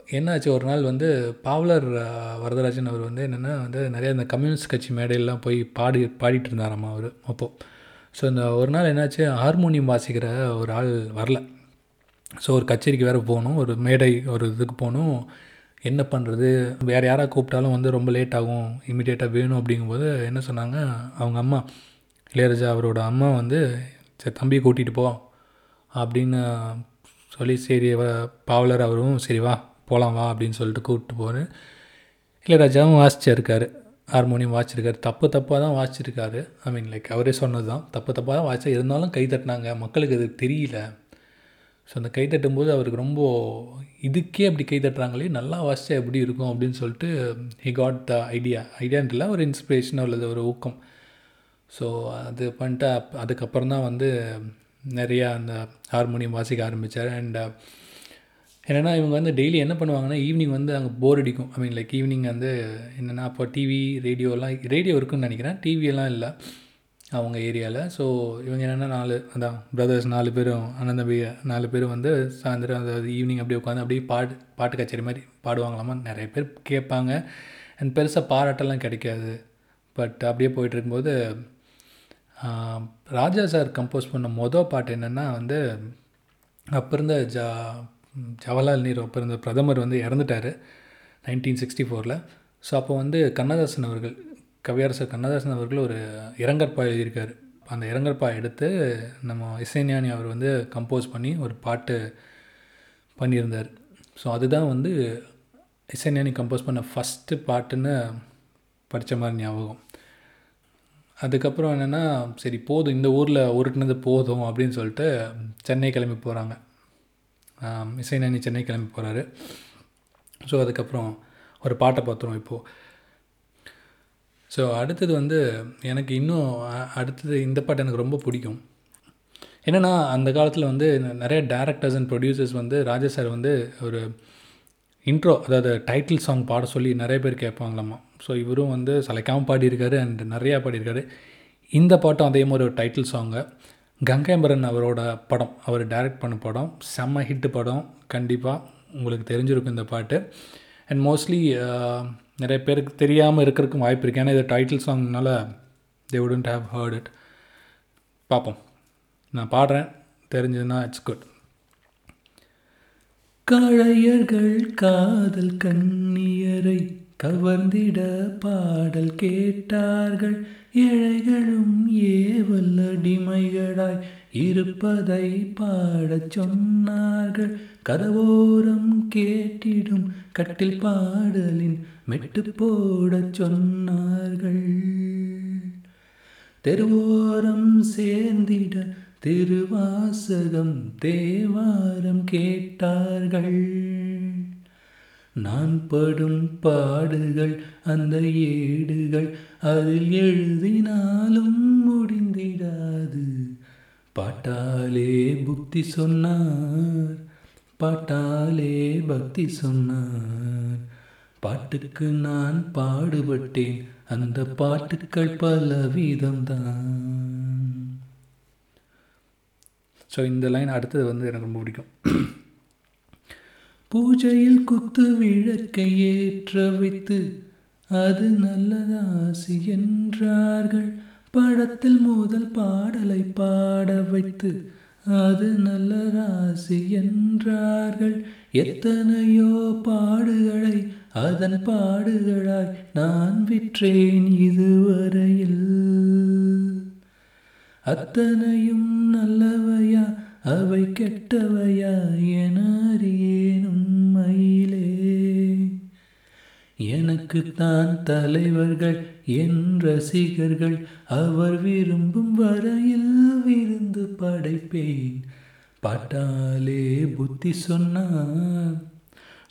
என்னாச்சு? ஒரு நாள் வந்து பாவலர் வரதராஜன் அவர் வந்து என்னென்னா வந்து நிறையா இந்த கம்யூனிஸ்ட் கட்சி மேடையெல்லாம் போய் பாடி பாடிட்டு இருந்தாராம்மா அவர் அப்போது ஸோ இந்த ஒரு நாள் என்னாச்சு? ஹார்மோனியம் வாசிக்கிற ஒரு ஆள் வரல. ஸோ ஒரு கச்சேரிக்கு வேறு போகணும். ஒரு மேடை ஒரு இதுக்கு போகணும். என்ன பண்ணுறது வேறு யாராக கூப்பிட்டாலும் வந்து ரொம்ப லேட் ஆகும். இமிடியேட்டாக வேணும் அப்படிங்கும்போது என்ன சொன்னாங்க? அவங்க அம்மா இளையராஜா அவரோட அம்மா வந்து சரி தம்பியை கூட்டிகிட்டு போ அப்படின்னு சொல்லி சரி பாவலர் அவரும் சரி வா போகலாம் வா அப்படின்னு சொல்லிட்டு கூப்பிட்டு போகிறேன் இளையராஜாவும் வாசிச்சிருக்காரு. ஹார்மோனியம் வாசிச்சிருக்காரு. தப்பு தப்பாக தான் வாசிச்சிருக்காரு. ஐ மீன் லைக் அவரே சொன்னது தான் தப்பு தப்பாக தான் வாசிச்சா இருந்தாலும் கை தட்டினாங்க. மக்களுக்கு அது தெரியல. ஸோ அந்த கை தட்டும்போது அவருக்கு ரொம்ப இதுக்கே அப்படி கை தட்டுறாங்களே நல்லா வாசிச்சா எப்படி இருக்கும் அப்படின்னு சொல்லிட்டு ஹி காட் த ஐடியா ஐடியான்றல ஒரு இன்ஸ்பிரேஷன் உள்ளது ஒரு ஊக்கம். ஸோ அது பண்ணிட்டு அப் அதுக்கப்புறம் தான் வந்து நிறையா அந்த ஹார்மோனியம் வாசிக்க ஆரம்பித்தார் அண்ட் என்னென்னா இவங்க வந்து டெய்லி என்ன பண்ணுவாங்கன்னா ஈவினிங் வந்து அங்கே போர் அடிக்கும். ஐ மீன் லைக் ஈவினிங் வந்து என்னென்னா அப்போ டிவி ரேடியோலாம் ரேடியோ இருக்குன்னு நினைக்கிறேன். டிவியெல்லாம் இல்லை அவங்க ஏரியாவில் ஸோ இவங்க என்னென்னா நாலு அதான் பிரதர்ஸ் நாலு பேரும் அண்ணன் தம்பி நாலு பேரும் வந்து சாயந்தரம் அதாவது ஈவினிங் அப்படியே உட்காந்து அப்படியே பாட்டு பாட்டு கச்சேரி மாதிரி பாடுவாங்களாமா? நிறைய பேர் கேட்பாங்க. அண்ட் பெருசாக பாராட்டெல்லாம் கிடைக்காது. பட் அப்படியே போயிட்டுருக்கும்போது ராஜா சார் கம்போஸ் பண்ண மொதல் பாட்டு என்னென்னா வந்து அப்போ இருந்த ஜா ஜவஹர்லால் நேரு அப்போ இருந்த பிரதமர் வந்து இறந்துட்டார் நைன்டீன் சிக்ஸ்டி ஃபோரில். ஸோ அப்போ வந்து கண்ணதாசன் அவர்கள் கவியரசர் கண்ணதாசன் அவர்கள் ஒரு இறங்கற்பா எழுதியிருக்கார். அந்த இறங்கற்பா எடுத்து நம்ம இசைஞானி அவர் வந்து கம்போஸ் பண்ணி ஒரு பாட்டு பண்ணியிருந்தார். ஸோ அதுதான் வந்து இசைஞானி கம்போஸ் பண்ண ஃபஸ்ட்டு பாட்டுன்னு படித்த மாதிரி ஞாபகம். அதுக்கப்புறம் என்னென்னா சரி போதும் இந்த ஊரில் உருட்டுனது போதும் அப்படின்னு சொல்லிட்டு சென்னை கிளம்பி போகிறாங்க இசைஞானி சென்னை கிளம்பி போகிறாரு ஸோ அதுக்கப்புறம் ஒரு பாட்டை பார்த்துருவோம் இப்போது ஸோ அடுத்தது வந்து எனக்கு இன்னும் அடுத்தது இந்த பாட்டு எனக்கு ரொம்ப பிடிக்கும். என்னென்னா அந்த காலத்தில் வந்து நிறைய டேரக்டர்ஸ் அண்ட் ப்ரொடியூசர்ஸ் வந்து ராஜா சார் வந்து ஒரு இன்ட்ரோ அதாவது டைட்டில் சாங் பாட சொல்லி நிறைய பேர் கேட்பாங்களாமா. ஸோ இவரும் வந்து சலைக்காமல் பாடியிருக்காரு அண்ட் நிறையா பாடியிருக்காரு. இந்த பாட்டும் அதே மாதிரி ஒரு டைட்டில் சாங்கு கங்கைம்பரன் அவரோட படம் அவர் டைரக்ட் பண்ண படம் செம்ம ஹிட்டு படம். கண்டிப்பாக உங்களுக்கு தெரிஞ்சிருக்கும் இந்த பாட்டு. அண்ட் மோஸ்ட்லி uh, நிறைய பேருக்கு தெரியாமல் இருக்கிறதுக்கும் வாய்ப்பு இருக்குது ஏன்னா இது title சாங்னால they wouldn't have heard it பார்ப்போம். நான் பாடுறேன். தெரிஞ்சதுன்னா இட்ஸ் குட் கழையர்கள் காதல் கண்ணியரை கவர்ந்திட பாடல் கேட்டார்கள். ஏழைகளும் ஏவல்லடிமைகளாய் இருப்பதை பாடச் சொன்னார்கள். கதவோரம் கேட்டிடும் கட்டில் பாடலின் மெட்டு போடச் சொன்னார்கள். தெருவோரம் சேர்ந்திட திருவாசகம் தேவாரம் கேட்டார்கள். நான் படும் பாடுகள் அந்த ஏடுகள் அதில் எழுதினாலும் முடிந்திடாது. பாட்டாலே புத்தி சொன்னார் பாட்டாலே பக்தி சொன்னார். பாட்டுக்கு நான் பாடுபட்டேன் அந்த பாட்டுக்கள் பலவிதம்தான். ஸோ இந்த லைன் அடுத்தது வந்து எனக்கு ரொம்ப பிடிக்கும். பூஜையில் குத்து விளக்கை ஏற்ற வைத்து அது நல்லதாசி என்றார்கள் படத்தில் முதல் பாடலை பாட வைத்து அது நல்ல ராசி என்றார்கள் எத்தனையோ பாடுகளை அதன் பாடுகளாய் நான் விற்றேன் இதுவரையில். அத்தனையும் நல்லவையா? அவை கெட்டவையா? என அறியேன் உண்மையிலே. எனக்குத்தான் தலைவர்கள் என் ரசிகர்கள். அவர் விரும்பும் வரையில் விருந்து படைப்பேன். பாட்டாலே புத்தி சொன்னான்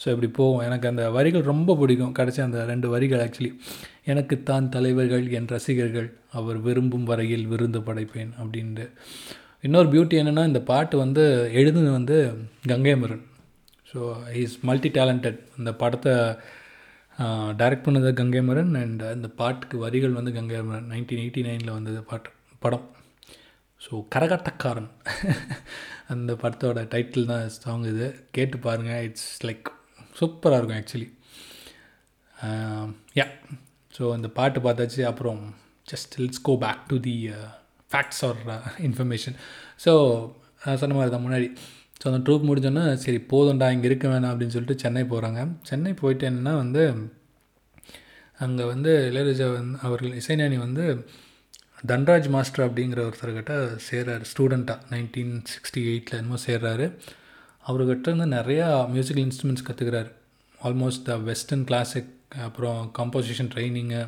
ஸோ இப்படி போவோம் எனக்கு அந்த வரிகள் ரொம்ப பிடிக்கும். கடைசி அந்த ரெண்டு வரிகள் ஆக்சுவலி எனக்குத்தான் தலைவர்கள் என் ரசிகர்கள். அவர் விரும்பும் வரையில் விருந்து படைப்பேன் அப்படின்ட்டு. இன்னொரு பியூட்டி என்னென்னா இந்த பாட்டு வந்து எழுதுனது வந்து Gangai Amaran so is multi talented அந்த படத்தை டைரக்ட் பண்ணது கங்கை மரன் அண்ட் இந்த பாட்டுக்கு வரிகள் வந்து கங்கை மரன் நைன்டீன் எயிட்டி நைனில் வந்தது பாட்டு படம். ஸோ கரகாட்டக்காரன். அந்த படத்தோட டைட்டில் தான் சாங் இது. கேட்டு பாருங்கள் இட்ஸ் லைக் சூப்பராக இருக்கும் ஆக்சுவலி யா ஸோ அந்த பாட்டு பார்த்தாச்சு. அப்புறம் just let's go back to the facts or information so நான் சொன்ன மாதிரி தான் முன்னாடி. ஸோ அந்த ட்ரூப் முடிஞ்சோன்னே சரி போதும்டா இங்கே இருக்க வேணாம் அப்படின்னு சொல்லிட்டு சென்னை போகிறாங்க சென்னை போயிட்டு என்னென்னா வந்து அங்கே வந்து இளையராஜா வந்து அவர்கள் இசைஞானி வந்து தன்ராஜ் மாஸ்டர் அப்படிங்கிற ஒருத்தர்கிட்ட சேர்றாரு ஸ்டூடெண்ட்டாக நைன்டீன் சிக்ஸ்டி எயிட்டில் என்னமோ சேர்றாரு. அவர்கிட்ட இருந்து நிறையா மியூசிக்கல் இன்ஸ்ட்ருமெண்ட்ஸ் கற்றுக்கிறாரு ஆல்மோஸ்ட் த வெஸ்டர்ன் கிளாசிக் அப்புறம் கம்போசிஷன் ட்ரைனிங்கு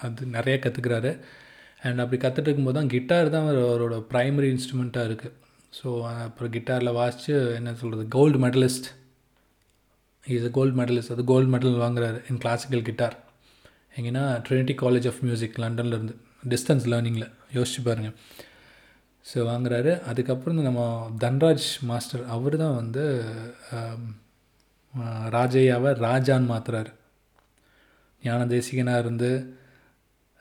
அது நிறைய கற்றுக்கிறாரு அண்ட் அப்படி கற்றுட்டு இருக்கும்போது தான் கிட்டார் தான் அவரோட ப்ரைமரி இன்ஸ்ட்ருமெண்ட்டாக இருக்குது ஸோ அப்புறம் கிட்டாரில் வாசித்து என்ன சொல்கிறது gold medalist is a gold medalist அது கோல்டு மெடல் வாங்குறாரு இன் கிளாசிக்கல் கிட்டார் எங்கன்னா ட்ரினிட்டி காலேஜ் ஆஃப் மியூசிக் லண்டன்லேருந்து டிஸ்டன்ஸ் லேர்னிங்கில் யோசிச்சு பாருங்கள் ஸோ வாங்குறாரு. அதுக்கப்புறம் நம்ம தன்ராஜ் மாஸ்டர் அவர் தான் வந்து ராஜையாவை ராஜான்னு மாற்றுறாரு ஞான தேசிகனாக இருந்து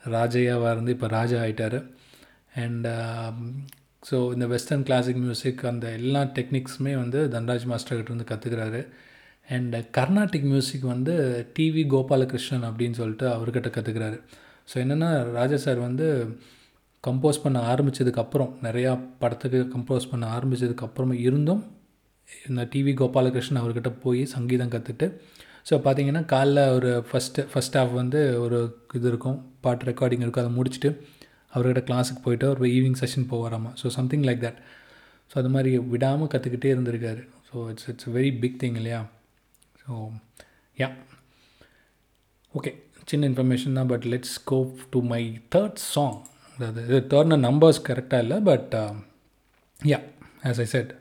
ராஜையாவாக இருந்து இப்போ ராஜா ஆகிட்டார் அண்ட் ஸோ இந்த வெஸ்டர்ன் கிளாசிக் மியூசிக் அந்த எல்லா டெக்னிக்ஸுமே வந்து தன்ராஜ் மாஸ்டர்கிட்ட வந்து கற்றுக்கிறாரு அண்ட் கர்நாடிக் மியூசிக் வந்து டிவி கோபாலகிருஷ்ணன் அப்படின்னு சொல்லிட்டு அவர்கிட்ட கற்றுக்கிறாரு ஸோ என்னென்னா ராஜா சார் வந்து கம்போஸ் பண்ண ஆரம்பித்ததுக்கப்புறம் நிறையா படத்துக்கு கம்போஸ் பண்ண ஆரம்பித்ததுக்கப்புறம் இருந்தும் இந்த டிவி கோபாலகிருஷ்ணன் அவர்கிட்ட போய் சங்கீதம் கற்றுட்டு ஸோ பார்த்தீங்கன்னா காலைல ஒரு ஃபஸ்ட்டு ஃபஸ்ட் ஹாஃப் வந்து ஒரு இது இருக்கும் பாட்டு ரெக்கார்டிங் இருக்கும் அதை முடிச்சுட்டு அவர்கிட்ட கிளாஸுக்கு போயிட்டு அவர் evening session போவாராமா? So something like that so அது மாதிரி விடாமல் கற்றுக்கிட்டே இருந்திருக்காரு. So it's it's very big thing இல்லையா? ஸோ யா ஓகே சின்ன இன்ஃபர்மேஷன் தான் but let's go to my third song அதாவது இது நம்பர்ஸ் கரெக்டாக இல்லை but yeah as I said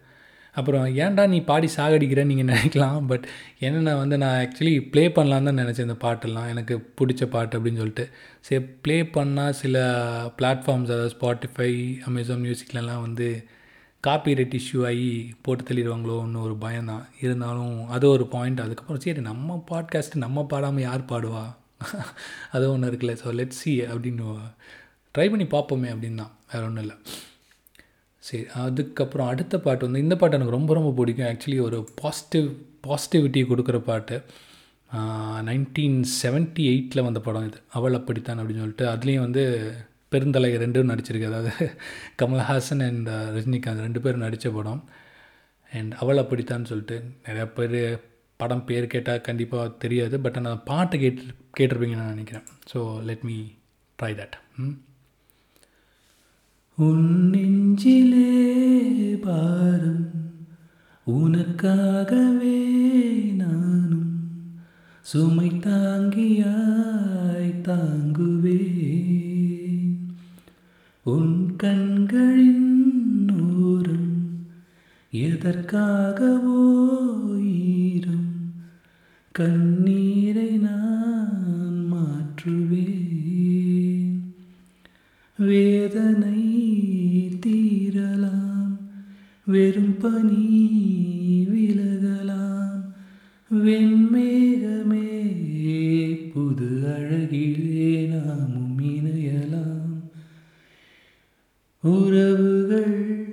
அப்புறம் ஏன்டா நீ பாடி சாகடிக்கிறேன்னு நீங்கள் நினைக்கலாம். பட் என்னென்ன வந்து நான் ஆக்சுவலி ப்ளே பண்ணலான்னு தான் நினச்சேன் இந்த பாட்டெல்லாம். எனக்கு பிடிச்ச பாட்டு அப்படின்னு சொல்லிட்டு. சரி ப்ளே பண்ணால் சில பிளாட்ஃபார்ம்ஸ் அதாவது ஸ்பாட்டிஃபை அமேசான் மியூசிக்லலாம் வந்து காப்பி ரைட் இஷ்யூ ஆகி போட்டு தள்ளிடுவாங்களோன்னு ஒரு பயம் தான். இருந்தாலும் அது ஒரு பாயிண்ட் அதுக்கப்புறம் சரி நம்ம பாட்காஸ்ட்டு நம்ம பாடாமல் யார் பாடுவா? அது ஒன்று இருக்குல்ல. ஸோ லெட் சி அப்படின்னு ட்ரை பண்ணி பார்ப்போமே அப்படின்னு தான். வேறு ஒன்றும் இல்லை. சரி அதுக்கப்புறம் அடுத்த பாட்டு வந்து இந்த பாட்டு எனக்கு ரொம்ப ரொம்ப பிடிக்கும். ஆக்சுவலி ஒரு பாசிட்டிவ் பாசிட்டிவிட்டி கொடுக்குற பாட்டு. நைன்டீன் செவன்ட்டி எயிட்டில் வந்த படம் இது. அவள் அப்படித்தான் அப்படின்னு சொல்லிட்டு அதுலேயும் வந்து பெருந்தலை ரெண்டும் நடிச்சிருக்கு. அதாவது கமல்ஹாசன் அண்ட் ரஜினிகாந்த் ரெண்டு பேரும் நடித்த படம். அண்ட் அவள் அப்படித்தான் சொல்லிட்டு நிறையா பேர் படம் பேர் கேட்டால் கண்டிப்பாக தெரியாது. பட் ஆனால் பாட்டு கேட்டு கேட்டிருப்பீங்கன்னு நான் நினைக்கிறேன். So let me try that ம். உன் நெஞ்சிலே பாரம் உனக்காகவே நானும் சுமை தாங்கியாய் தாங்குவேன். உன் கண்களின் நூறம் எதற்காகவோ ஈரம் கண்ணீரை நான் மாற்றுவேன். வேதனை வெறும் பனி விலகலாம். வெண்மேகமே புது அழகிலே நாமும் இணையலாம். உறவுகள்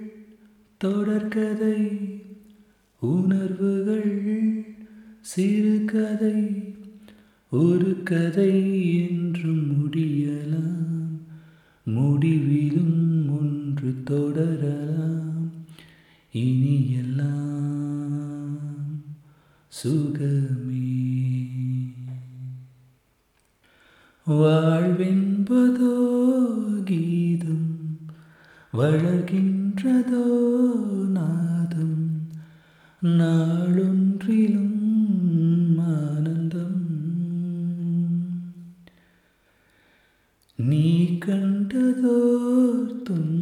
தொடர்கதை உணர்வுகள் சிறுகதை ஒரு கதை என்றும் முடியலாம். முடிவிலும் ஒன்று தொடரலாம். இனி எல்லாம் சுகமே வாழ்வென்பதோ கீதம் வளர்கின்றதோ நாதம் நாளொன்றிலும் ஆனந்தம் நீ கண்டதோர் துன்பம்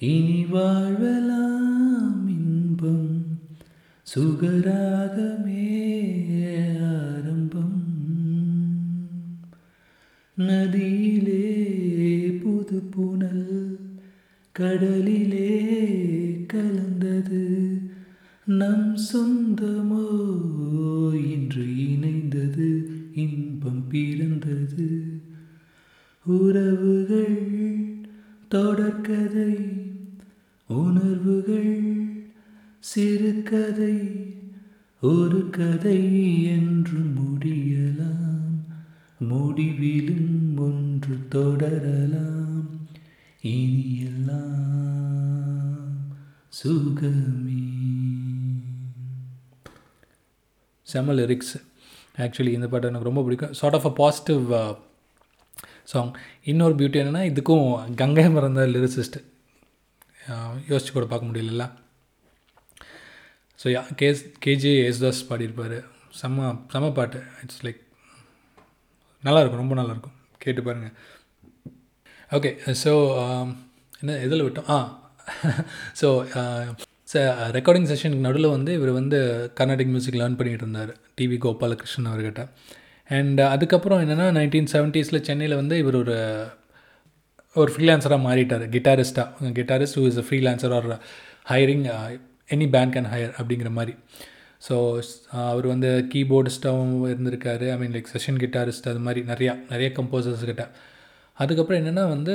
இனி வாழலாம் இன்பம் சுகராகமே ஆரம்பம். நதியிலே புது புனல் கடலிலே கலந்தது. நம் சொந்தமோ செம்ம லிரிக்ஸ் ஆக்சுவலி இந்த பாட்டு எனக்கு ரொம்ப பிடிக்கும். Sort of a positive song இன்னொரு பியூட்டி என்னென்னா இதுக்கும் கங்கை மறந்த லிரிசிஸ்ட் uh, யோசிச்சு கூட பார்க்க முடியல ஸோ கேஸ் கேஜே யேசுதாஸ் பாடியிருப்பார். செம்ம செம்ம பாட்டு. இட்ஸ் லைக் நல்லாயிருக்கும் ரொம்ப நல்லாயிருக்கும். கேட்டு பாருங்கள் ஓகே ஸோ um, என்ன எதில் விட்டோம்? ஆ. ஸோ uh, ச ரெக்கார்டிங் செஷனுக்கு நடுவில் வந்து இவர் வந்து கர்நாடிக் மியூசிக் லேர்ன் பண்ணிகிட்டு இருந்தார் டிவி கோபாலகிருஷ்ணன் அவர்கிட்ட. அண்ட் அதுக்கப்புறம் என்னென்னா நைன்டீன் செவன்ட்டீஸில் சென்னையில் வந்து இவர் ஒரு ஒரு ஃப்ரீலான்சராக மாறிட்டார் கிட்டாரிஸ்ட்டாக guitarist who is a freelancer or hiring any band can hire அப்படிங்கிற மாதிரி. ஸோ uh, அவர் வந்து கீபோர்டிஸ்ட்டாகவும் இருந்திருக்காரு. I mean like session guitarist அது மாதிரி நிறையா நிறைய கம்போசர்ஸ்கிட்ட அதுக்கப்புறம் என்னென்னா வந்து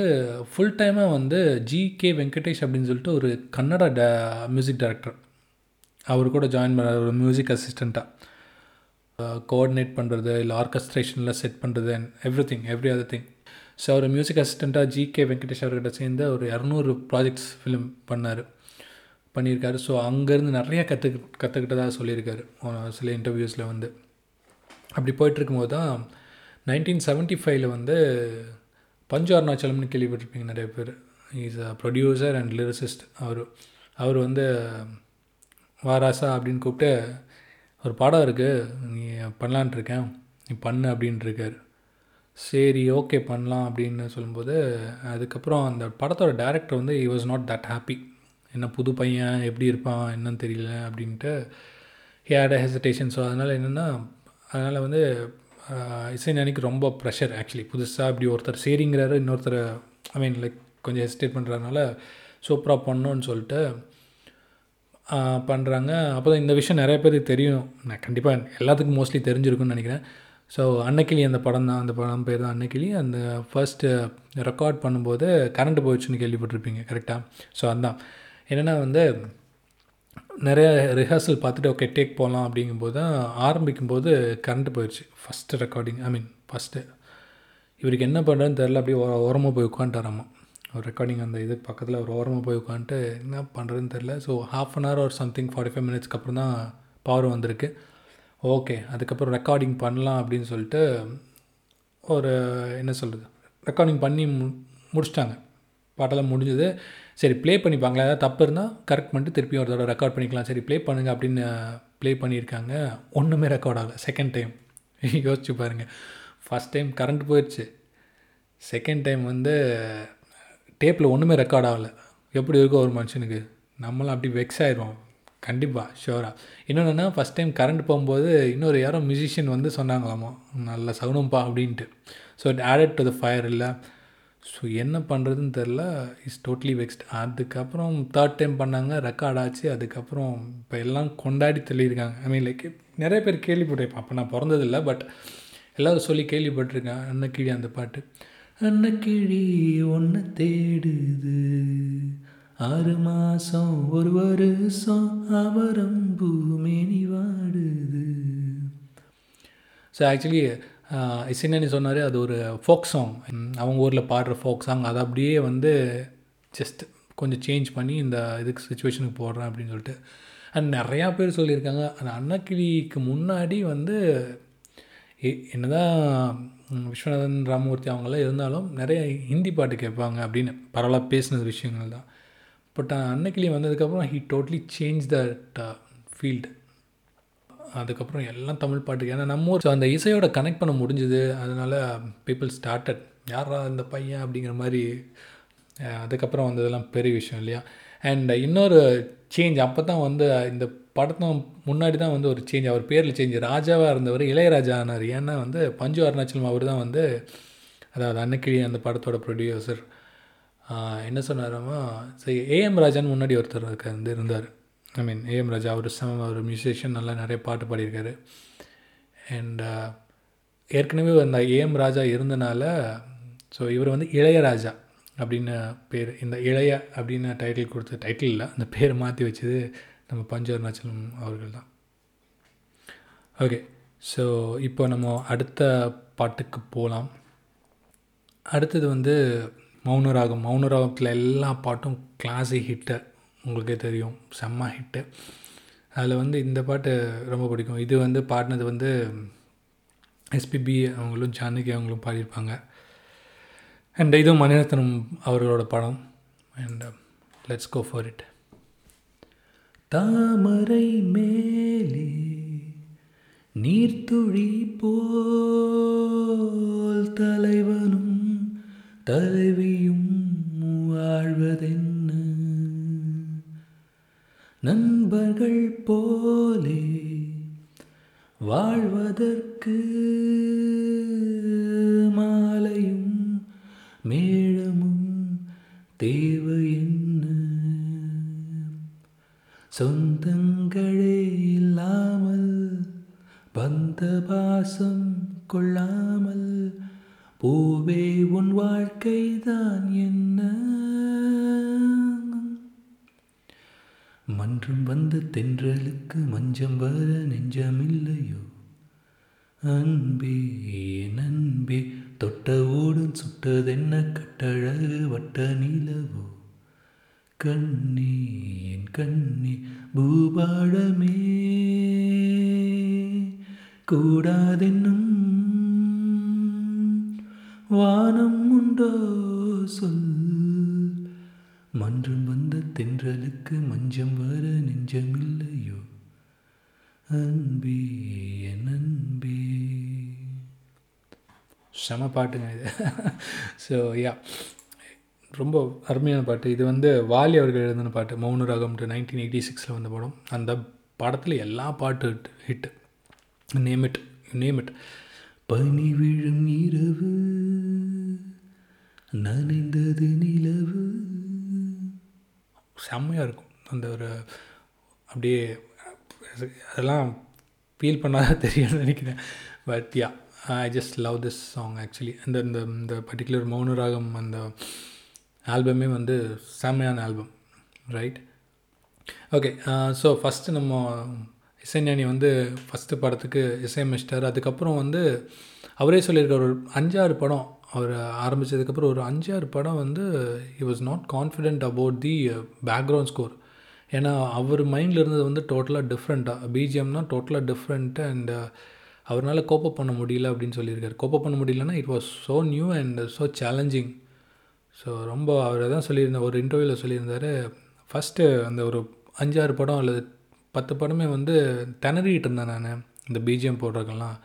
ஃபுல் டைமாக வந்து ஜி கே வெங்கடேஷ் அப்படின்னு சொல்லிட்டு ஒரு கன்னடா ட மியூசிக் டைரக்டர் அவர் கூட ஜாயின் பண்ண ஒரு மியூசிக் அசிஸ்டண்ட்டாக கோஆர்டினேட் பண்ணுறது இல்லை ஆர்கஸ்ட்ரேஷனில் செட் பண்ணுறது and every thing every other thing so our music அசிஸ்டண்ட்டாக ஜி கே வெங்கடேஷ் அவர்கிட்ட சேர்ந்து ஒரு இரநூறு ப்ராஜெக்ட்ஸ் ஃபிலிம் பண்ணார். பண்ணியிருக்காரு. ஸோ அங்கேருந்து நிறையா கற்று கற்றுக்கிட்டதாக சொல்லியிருக்காரு. சில இன்டர்வியூஸில் வந்து. அப்படி போயிட்டுருக்கும்போது தான் நைன்டீன் செவன்ட்டி ஃபைவ்ல வந்து பஞ்சு அருணாச்சலம்னு கேள்விப்பட்டிருப்பீங்க நிறைய பேர். Is a producer and lyricist அவர் அவர் வந்து வாராசா அப்படின்னு கூப்பிட்டு ஒரு படம் இருக்குது நீ பண்ணலான் இருக்கேன். நீ பண்ணு அப்படின்ட்டு இருக்கார். சரி ஓகே பண்ணலாம் அப்படின்னு சொல்லும்போது அதுக்கப்புறம் அந்த படத்தோட டேரக்டர் வந்து he was not that happy என்ன புது பையன் எப்படி இருப்பான் என்னன்னு தெரியல அப்படின்ட்டு ஹேட் ஹெசிடேஷன் ஸோ அதனால் என்னென்னா அதனால் வந்து இசைஞானிக்கு ரொம்ப ப்ரெஷர் ஆக்சுவலி புதுசாக இப்படி ஒருத்தர் சரிங்கிறாரு இன்னொருத்தர் ஐ மீன் லைக் கொஞ்சம் ஹெசிடேட் பண்ணுறதுனால சூப்பராக பண்ணோன்னு சொல்லிட்டு பண்ணுறாங்க அப்போ தான் இந்த விஷயம் நிறைய பேருக்கு தெரியும். நான் கண்டிப்பாக எல்லாத்துக்கும் மோஸ்ட்லி தெரிஞ்சிருக்குன்னு நினைக்கிறேன். ஸோ அன்னைக்கிளி அந்த படம் தான் அந்த படம் பேர் தான் அன்னைக்கிளி. அந்த ஃபர்ஸ்ட்டு ரெக்கார்ட் பண்ணும்போது கரண்ட் போயிடுச்சுன்னு கேள்விப்பட்டிருப்பீங்க கரெக்டாக ஸோ அதுதான் என்னென்னா வந்து நிறைய ரிஹர்சல் பார்த்துட்டு ஓகே டேக் போகலாம் அப்படிங்கும்போது தான் ஆரம்பிக்கும்போது கரண்ட் போயிடுச்சு first recording I mean first இவருக்கு என்ன பண்ணுறதுன்னு தெரில அப்படியே ஓரமாக போய் உட்காந்துட்டாராமா. ஒரு ரெக்கார்டிங் அந்த இது பக்கத்தில் ஒரு ஓரமாக போய் உட்காந்துட்டு என்ன பண்ணுறதுன்னு தெரில ஸோ ஹாஃப் அன் ஹவர் ஒரு சம்திங் ஃபார்ட்டி ஃபைவ் மினிட்ஸ்க்கு அப்புறம் தான் பவர் வந்திருக்கு. ஓகே அதுக்கப்புறம் ரெக்கார்டிங் பண்ணலாம் அப்படின்னு சொல்லிட்டு ஒரு என்ன சொல்கிறது ரெக்கார்டிங் பண்ணி மு முடிச்சிட்டாங்க. பாட்டெல்லாம் முடிஞ்சது. சரி ப்ளே பண்ணிப்பாங்களா? ஏதாவது தப்பு இருந்தால் கரெக்ட் பண்ணிட்டு திருப்பியும் ஒரு தடவை ரெக்கார்ட் பண்ணிக்கலாம். சரி ப்ளே பண்ணுங்க அப்படின்னு ப்ளே பண்ணியிருக்காங்க. ஒன்றுமே ரெக்கார்ட் ஆகலை. செகண்ட் டைம் யோசிச்சு பாருங்கள் ஃபஸ்ட் டைம் கரண்ட் போயிடுச்சு செகண்ட் டைம் வந்து டேப்பில் ஒன்றுமே ரெக்கார்ட் ஆகலை. எப்படி இருக்கோ ஒரு மனுஷனுக்கு. நம்மளாம் அப்படி வெக்ஸ் ஆயிடுவோம் கண்டிப்பாக ஷோராக இன்னொன்றுனா ஃபஸ்ட் டைம் கரண்ட் போகும்போது இன்னொரு யாரோ மியூசிஷியன் வந்து சொன்னாங்களாமோ நல்ல சவுனம்பா அப்படின்ட்டு. So it added to the fire இல்லை. ஸோ என்ன பண்ணுறதுன்னு தெரில இஸ் டோட்லி வெக்ஸ்ட் அதுக்கப்புறம் தேர்ட் டைம் பண்ணாங்க. ரெக்கார்ட் ஆச்சு. அதுக்கப்புறம் இப்போ எல்லாம் கொண்டாடி தள்ளியிருக்காங்க. ஐ மீன் லைக் நிறைய பேர் கேள்விப்பட்டிருப்பேன். அப்போ நான் பிறந்ததில்லை பட் எல்லோரும் சொல்லி கேள்விப்பட்டிருக்கேன். அன்னக்கிழி அந்த பாட்டு. அன்னக்கிழி ஒன்று தேடுது. ஆறு மாதம் ஒரு வருஷம் அவரம்பூ மேனி வாடுது ஸோ ஆக்சுவலி இசைனி சொன்னார் அது ஒரு ஃபோக் சாங் அவங்க ஊரில் பாடுற ஃபோக் சாங் அதை அப்படியே வந்து ஜஸ்ட் கொஞ்சம் சேஞ்ச் பண்ணி இந்த இதுக்கு சுச்சுவேஷனுக்கு போடுறேன் அப்படின்னு சொல்லிட்டு. அண்ட் நிறையா பேர் சொல்லியிருக்காங்க. அந்த அன்னக்கிளிக்கு முன்னாடி வந்து என்னதான் விஸ்வநாதன் ராமமூர்த்தி அவங்களாம் இருந்தாலும் நிறைய ஹிந்தி பாட்டு கேட்பாங்க அப்படின்னு. பரவாயில்ல பேசினது விஷயங்கள் தான். பட் அன்னக்கிளி வந்ததுக்கப்புறம் he totally change that field அதுக்கப்புறம் எல்லாம் தமிழ் பாட்டு ஏன்னா நம்ம ஊர் ஸோ அந்த இசையோட கனெக்ட் பண்ண முடிஞ்சுது. அதனால் பீப்புள் ஸ்டார்டட் யாரா இந்த பையன் அப்படிங்கிற மாதிரி அதுக்கப்புறம் வந்ததெல்லாம் பெரிய விஷயம் இல்லையா? அண்ட் இன்னொரு சேஞ்ச் அப்போ தான் வந்து இந்த படத்தும் முன்னாடி தான் வந்து ஒரு சேஞ்ச் அவர் பேரில் சேஞ்ச் ராஜாவாக இருந்தவர் இளையராஜா ஆனார். ஏன்னா வந்து பஞ்சு அருணாச்சலம் அவர் தான் வந்து அதாவது அன்னக்கிழி அந்த படத்தோட ப்ரொடியூசர் என்ன சொன்னாராமா சரி ஏஎம் ராஜான்னு முன்னாடி ஒருத்தர் வந்து இருந்தார். ஐ மீன் ஏஎம் ராஜா அவர் செம ஒரு மியூசிஷியன் நல்லா நிறைய பாட்டு பாடியிருக்காரு. அண்ட் uh, ஏற்கனவே அந்த ஏஎம் ராஜா இருந்தனால ஸோ இவர் வந்து இளையராஜா அப்படின்னு பேர் இந்த இளைய அப்படின்னு டைட்டில் கொடுத்த டைட்டில் இல்லை அந்த பேர் மாற்றி வச்சது நம்ம பஞ்சு அருணாச்சலம் அவர்கள் தான். ஓகே ஸோ இப்போ நம்ம அடுத்த பாட்டுக்கு போகலாம் அடுத்தது வந்து மௌனராகம். மௌனராகத்தில் எல்லா பாட்டும் கிளாசிக் ஹிட்டு உங்களுக்கே தெரியும். செம்ம ஹிட்டு அதில் வந்து இந்த பாட்டு ரொம்ப பிடிக்கும். இது வந்து பாடினது வந்து எஸ்பிபி அவங்களும் ஜானகி அவங்களும் பாடியிருப்பாங்க. அண்ட் இதுவும் மணிரத்னம் அவர்களோட படம். And let's go for it தாமரை மேலே நீர்த்துழி போல் தலைவனும் தலைவியும் வாழ்வதென்ன நண்பர்கள் போலே வாழ்வதற்கு மாலையும் மேளமும் தேவை என்ன? சொந்தங்களே இல்லாமல் பந்த பாசம் கொள்ளாமல் பூவே உன் வாழ்க்கைதான் என்ன? மன்றம் வந்த தென்றலுக்கு மஞ்சம் வர நெஞ்சமில்லையோ? அன்பே நன்பே தொட்ட ஓடும் சுட்டதென்ன கட்டழகு வட்ட நிலவோ? கண்ணே என் கண்ணே பூபாடமே. கூடாதென்னும் வானம் உண்டோ சொல். மன்றம் வந்த தென்றலுக்கு மஞ்சம் வர நெஞ்சமில்லையோ? அன்பே என் அன்பே. செம பாட்டுங்க இது. ஸோ யா ரொம்ப அருமையான பாட்டு. இது வந்து வாலி அவர்கள் எழுதின பாட்டு. மௌன ராகம்ட்டு நைன்டீன் எயிட்டி சிக்ஸில் வந்த படம். அந்த படத்தில் எல்லா பாட்டு hit name it name it பனி விழும் இரவு நனைந்தது நிலவு. செம்மையாக இருக்கும். அந்த ஒரு அப்படியே அதெல்லாம் ஃபீல் பண்ணாதான் தெரியும்னு நினைக்கிறேன். But ya I just love this song actually அந்த இந்த இந்த பர்டிகுலர் மௌனராகம் அந்த ஆல்பமே வந்து செம்மையான album right okay so first நம்ம இசைஞானி வந்து ஃபஸ்ட்டு படத்துக்கு இசையமைச்சிட்டார். அதுக்கப்புறம் வந்து அவரே சொல்லியிருக்கார் ஒரு அஞ்சாறு படம் அவர் ஆரம்பித்ததுக்கப்புறம் ஒரு அஞ்சாறு படம் வந்து he was not confident about the background score ஏன்னா அவர் மைண்டில் இருந்தது வந்து டோட்டலாக டிஃப்ரெண்ட்டாக பிஜிஎம்னா டோட்டலாக டிஃப்ரெண்ட்டு அண்ட் அவரால் கோப்பப் பண்ண முடியல அப்படின்னு சொல்லியிருக்காரு. கோப்பப் பண்ண முடியலன்னா it was so new and so challenging so ரொம்ப அவர் தான் சொல்லியிருந்தார் ஒரு இன்டர்வியூவில் சொல்லியிருந்தார் ஃபஸ்ட்டு அந்த ஒரு அஞ்சாறு படம் அல்லது பத்து படமே வந்து திணறிட்டு இருந்தேன் நான். இந்த BGM போடுறதுக்கெல்லாம்.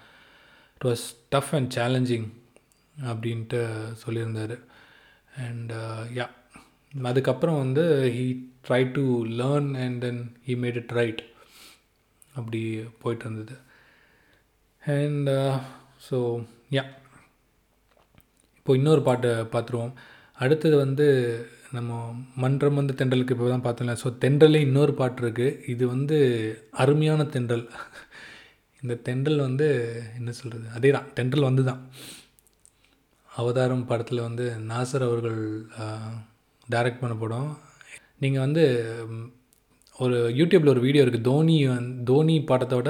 It was tough and challenging அப்படின்ட்டு சொல்லியிருந்தார். அண்ட் யா uh, அதுக்கப்புறம் வந்து he try to learn and then he made it right அப்படி போயிட்டு இருந்தது. அண்ட் ஸோ யா இப்போ இன்னொரு பாட்டை பார்த்துருவோம். அடுத்தது வந்து நம்ம மன்றம் வந்து தென்றலுக்கு இப்போ தான் பார்த்தோம்ல. ஸோ தென்றலே இன்னொரு பாட்டு இருக்குது இது வந்து அருமையான தென்றல். இந்த தென்றல் வந்து என்ன சொல்கிறது அதே தான். தென்றல் வந்து தான். அவதாரம் படத்தில் வந்து நாசர் அவர்கள் டைரக்ட் பண்ண படம். நீங்கள் வந்து ஒரு யூடியூப்பில் ஒரு வீடியோ இருக்குது தோனி தோனி படத்தோட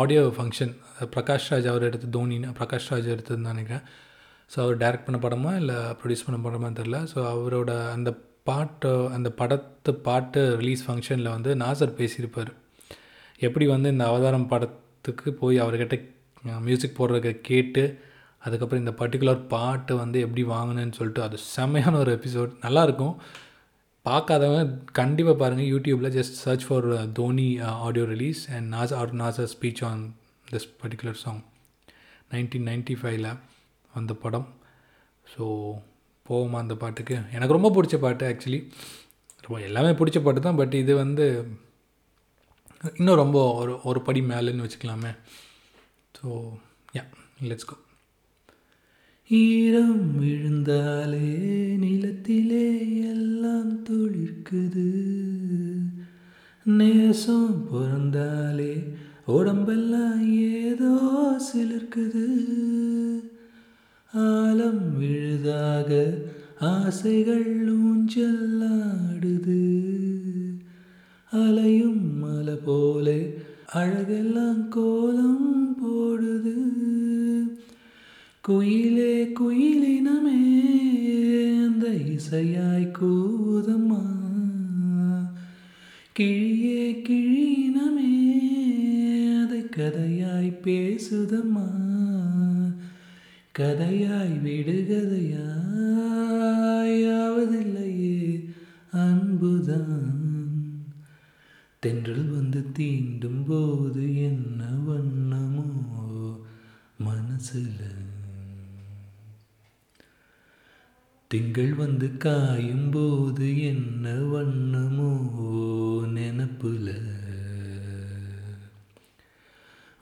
ஆடியோ ஃபங்க்ஷன் பிரகாஷ் ராஜ் அவர் எடுத்து தோனின்னு பிரகாஷ் ராஜ் எடுத்ததுன்னு நினைக்கிறேன். ஸோ அவர் டைரக்ட் பண்ண படமா இல்லை ப்ரொடியூஸ் பண்ண படமா தெரில ஸோ அவரோட அந்த பாட்டு அந்த படத்து பாட்டு ரிலீஸ் ஃபங்க்ஷனில் வந்து நாசர் பேசியிருப்பார். எப்படி வந்து இந்த அவதாரம் படத்துக்கு போய் அவர்கிட்ட மியூசிக் போடுறத கேட்டு அதுக்கப்புறம் இந்த பர்டிகுலர் பாட்டு வந்து எப்படி வாங்கினேன்னு சொல்லிட்டு அது செம்மையான ஒரு எபிசோட் நல்லாயிருக்கும். பார்க்காதவங்க கண்டிப்பாக பாருங்கள் யூடியூப்பில் just search for Dhoni audio release and Nas or Nassar speech on this particular song nineteen ninety ஃபைவ்ல வந்த படம். ஸோ போவோமா அந்த பாட்டுக்கு? எனக்கு ரொம்ப பிடிச்ச பாட்டு ஆக்சுவலி ரொம்ப எல்லாமே பிடிச்ச பாட்டு தான். பட் இது வந்து இன்னும் ரொம்ப ஒரு ஒரு படி மேலேன்னு வச்சுக்கலாமே. ஸோ யா லெட்ஸ் கோ ஈரம் விழுந்தாலே நிலத்திலே எல்லாம் துளிர்க்குது. நேசம் பிறந்தாலே உடம்பெல்லாம் ஏதோ சிலிர்க்குது. ஆலம் விழுதாக ஆசைகள் ஊஞ்சல்லாடுது அலையும் மலை போலே அழகெல்லாம் கோலம் போடுது. குயிலே குயிலினமே அந்த இசையாய் கூதம்மா. கிழியே கிழியினமே அதை கதையாய் பேசுதம்மா. கதையாய் விடுகதையாயாவதில்லையே அன்புதான். தென்றல் வந்து தீண்டும் போது என்ன வண்ணமோ மனசில் திங்கள் வந்து காயும் போது என்ன வண்ணமோ நினப்புல.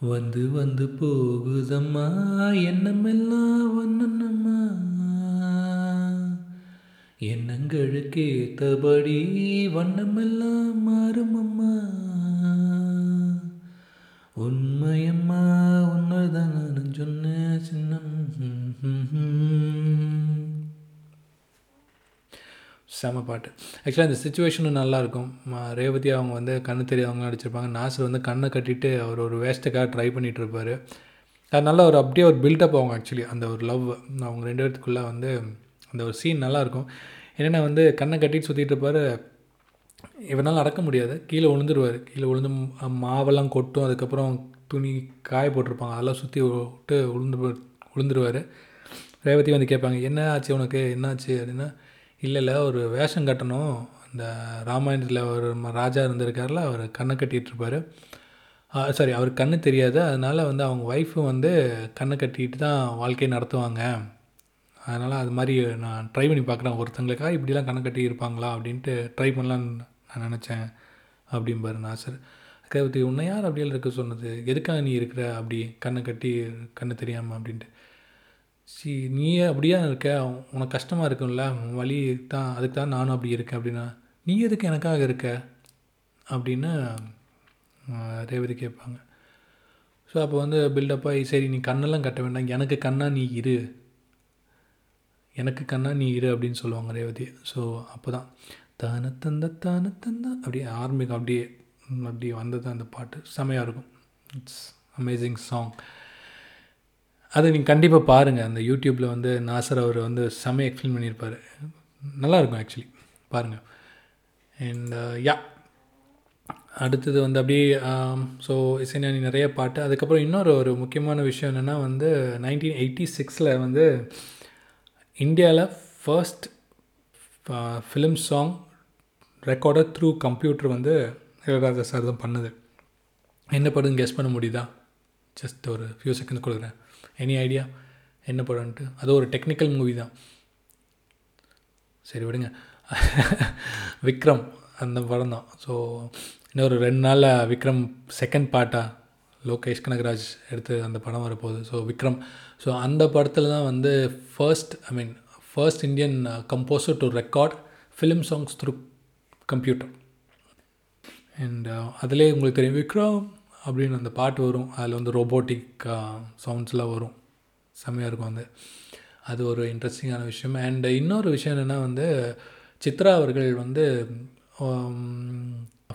வந்து வந்து போகுதம்மா எண்ணமெல்லாம் வண்ணம்மா. எண்ணங்களுக்கேத்தபடி வண்ணமெல்லாம் மாறுமம்மா. உண்மையம்மா உண்மைதான் நான் சொன்ன சின்னம். செம பாட்டு. ஆக்சுவலாக இந்த சுச்சுவேஷனும் நல்லாயிருக்கும் ரேவதி அவங்க வந்து கண்ணு தெரியாதவங்க அடிச்சிருப்பாங்க. நாசர் வந்து கண்ணை கட்டிட்டு அவர் ஒரு வேஸ்ட்டுக்காக ட்ரை பண்ணிகிட்டு இருப்பார் அதனால் ஒரு அப்படியே ஒரு பில்டப் ஆகும் ஆக்சுவலி அந்த ஒரு லவ் அவங்க ரெண்டு பேர்த்துக்குள்ளே வந்து அந்த ஒரு சீன் நல்லாயிருக்கும் என்னென்னா வந்து கண்ணை கட்டிட்டு சுற்றிட்டு இருப்பார் இவனால் அடக்க முடியாது. கீழே விழுந்துருவார் கீழே விழுந்து மாவெல்லாம் கொட்டும். அதுக்கப்புறம் துணி காய போட்டிருப்பாங்க. அதெல்லாம் சுற்றி விட்டு விழுந்து விழுந்துருவார் ரேவதி வந்து கேட்பாங்க என்ன ஆச்சு உனக்கு? என்னாச்சு அப்படின்னா. இல்லை இல்லை ஒரு வேஷம் கட்டணும். இந்த ராமாயணத்தில் ஒரு ராஜா இருந்திருக்கார்ல அவர் கண்ணை கட்டிகிட்ருப்பார் சாரி அவர் கண்ணு தெரியாது. அதனால் வந்து அவங்க ஒய்ஃபும் வந்து கண்ணை கட்டிட்டு தான் வாழ்க்கையை நடத்துவாங்க. அதனால் அது மாதிரி நான் ட்ரை பண்ணி பார்க்குறேன் ஒருத்தங்களுக்காக இப்படிலாம் கண்ணை கட்டி இருப்பாங்களா அப்படின்ட்டு ட்ரை பண்ணலான்னு நான் நினச்சேன் அப்படிம்பாரு நாசர். ரேவதி உன்னை யார் அப்படியெல்லாம் இருக்க சொன்னது? எதுக்காக நீ இருக்கிற அப்படி கண்ணை கட்டி கண்ணு தெரியாமல் அப்படின்ட்டு. சி நீயே அப்படியே இருக்க? உனக்கு கஷ்டமாக இருக்கும்ல? உன் தான் அதுக்கு தான் நானும் அப்படி இருக்கேன் அப்படின்னா நீ எதுக்கு எனக்காக இருக்க? அப்படின்னு ரேவதி கேட்பாங்க. ஸோ அப்போ வந்து பில்டப்பாகி சரி நீ கண்ணெல்லாம் கட்ட வேண்டாம். எனக்கு கண்ணா நீ இரு. எனக்கு கண்ணா நீ இரு அப்படின்னு சொல்லுவாங்க ரேவதி. ஸோ அப்போ தான் தான தந்த தான அப்படியே ஆரம்பிக்கும். அப்படியே அப்படியே வந்தது அந்த பாட்டு. செமையாக இருக்கும். இட்ஸ் அமேசிங் சாங் அதை நீங்கள் கண்டிப்பாக பாருங்கள் அந்த யூடியூப்பில் வந்து நாசர் அவர் வந்து செம்மையை எக்ஸ்பிளைன் பண்ணியிருப்பார். நல்லாயிருக்கும் ஆக்சுவலி பாருங்கள் அண்ட் யா அடுத்தது வந்து அப்படியே um, ஸோ இசைஞானி நிறைய பாட்டு. அதுக்கப்புறம் இன்னொரு ஒரு முக்கியமான விஷயம் என்னென்னா வந்து நைன்டீன் எயிட்டி சிக்ஸில் வந்து இந்தியாவில் first film song recorder through computer வந்து இளையராஜா சார் தான் பண்ணுது. என்ன படம் கெஸ் பண்ண முடியுதா? ஜஸ்ட் ஒரு ஃபியூ செகண்ட்ஸ் கொடுக்குறேன். எனி ஐடியா என்ன படம்ன்ட்டு? அது ஒரு டெக்னிக்கல் மூவி தான். சரி விடுங்க. விக்ரம் அந்த படம் தான். ஸோ இன்னொரு ரெண்டு நாளில் விக்ரம் செகண்ட் பார்ட்டாக லோகேஷ் கனகராஜ் எடுத்து அந்த படம் வரப்போகுது. ஸோ விக்ரம். ஸோ அந்த படத்தில் தான் வந்து first I mean first Indian composer to record film songs through computer and அதிலே உங்களுக்கு தெரியும் விக்ரம் அப்படின்னு அந்த பாட்டு வரும். அதில் வந்து ரோபோட்டிக் சவுண்ட்ஸ்லாம் வரும். செம்மையாக இருக்கும் வந்து. அது ஒரு இன்ட்ரெஸ்டிங்கான விஷயம். அண்ட் இன்னொரு விஷயம் என்னென்னா வந்து சித்ரா அவர்கள் வந்து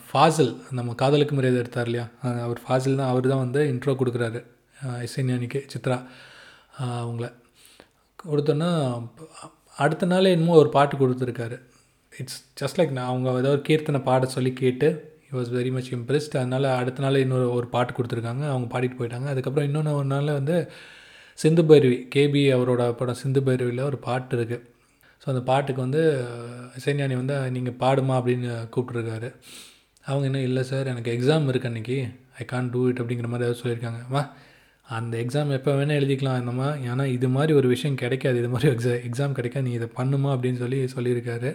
ஃபாசில் நம்ம காதலுக்கு மரியாதை எடுத்தார் இல்லையா? அவர் ஃபாசில் தான் அவர் தான் வந்து இன்ட்ரோ கொடுக்குறாரு. இசைஞானிக்கு சித்ரா அவங்கள. கொடுத்தோன்னா அடுத்த நாளே என்னமோ ஒரு பாட்டு கொடுத்துருக்காரு. இட்ஸ் ஜஸ்ட் லைக் நான் அவங்க ஏதோ ஒரு கீர்த்தனை பாட சொல்லி கேட்டு he was very much impressed அதனால் அடுத்த நாள் இன்னொரு ஒரு பாட்டு கொடுத்துருக்காங்க. அவங்க பாடிட்டு போயிட்டாங்க. அதுக்கப்புறம் இன்னொன்று ஒரு நாள் வந்து சிந்து பைரவி கேபி அவரோட படம் சிந்து பைரவியில் ஒரு பாட்டு இருக்குது ஸோ அந்த பாட்டுக்கு வந்து இசைஞானி வந்து நீங்கள் பாடுமா? அப்படின்னு கூப்பிட்ருக்காரு அவங்க என்ன இல்லை சார் எனக்கு எக்ஸாம் இருக்குது அன்றைக்கி ஐ கான் டூ இட் அப்படிங்கிற மாதிரி ஏதாவது சொல்லியிருக்காங்க. வா அந்த எக்ஸாம் எப்போ வேணால் எழுதிக்கலாம் என்னம்மா? ஏன்னா இது மாதிரி ஒரு விஷயம் கிடைக்காது. இது மாதிரி எக்ஸா எக்ஸாம் கிடைக்காது. நீ இதை பண்ணுமா? அப்படின்னு சொல்லி சொல்லியிருக்காரு.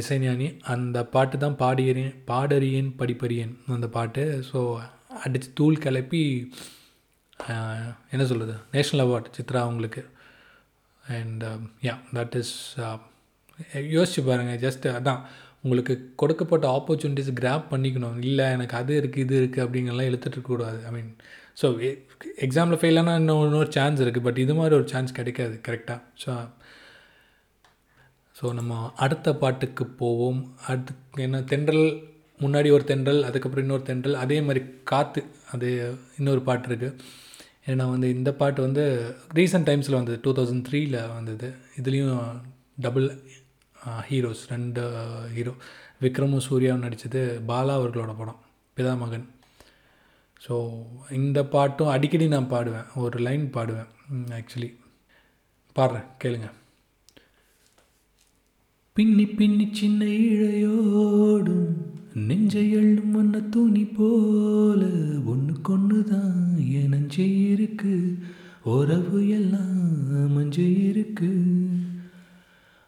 இசைஞானி அந்த பாட்டு தான் பாடியறியேன் பாடறியேன் படிப்பறியேன் அந்த பாட்டு. ஸோ அடித்து தூள் கிளப்பி என்ன சொல்கிறது நேஷ்னல் அவார்ட் சித்ரா அவங்களுக்கு. அண்ட் யா தட் இஸ் யோசிச்சு பாருங்கள் ஜஸ்ட் அதான். உங்களுக்கு கொடுக்கப்பட்ட ஆப்பர்ச்சுனிட்டிஸ் கிராப் பண்ணிக்கணும். இல்லை எனக்கு அது இருக்குது இது இருக்குது அப்படிங்கலாம் இழுத்துட்டு இருக்கக்கூடாது ஐ மீன் ஸோ எக்ஸாமில் ஃபெயில் ஆனால் இன்னும் இன்னொரு சான்ஸ் இருக்குது பட் இது மாதிரி ஒரு சான்ஸ் கிடைக்காது கரெக்டாக ஸோ ஸோ நம்ம அடுத்த பாட்டுக்கு போவோம். அடுத்து என்ன தென்றல் முன்னாடி ஒரு தென்றல் அதுக்கப்புறம் இன்னொரு தென்றல் அதே மாதிரி காற்று அது இன்னொரு பாட்டு இருக்குது ஏன்னா வந்து இந்த பாட்டு வந்து ரீசெண்ட் டைம்ஸில் வந்தது டூ தௌசண்ட் த்ரீயில் வந்தது. இதுலேயும் டபுள் ஹீரோஸ் ரெண்டு ஹீரோ விக்ரமும் சூர்யாவும் நடித்தது பாலா அவர்களோட படம் பிதாமகன் ஸோ இந்த பாட்டும் அடிக்கடி நான் பாடுவேன் ஒரு லைன் பாடுவேன் ஆக்சுவலி பாடுறேன் கேளுங்கள் பின்னி பின்னி சின்ன இழையோடும் நெஞ்சை எள்ளும் வண்ண துணி போல ஒன்றுக்கொன்று தான் என் நெஞ்சை இருக்கு உறவு எல்லாம் மஞ்சை இருக்கு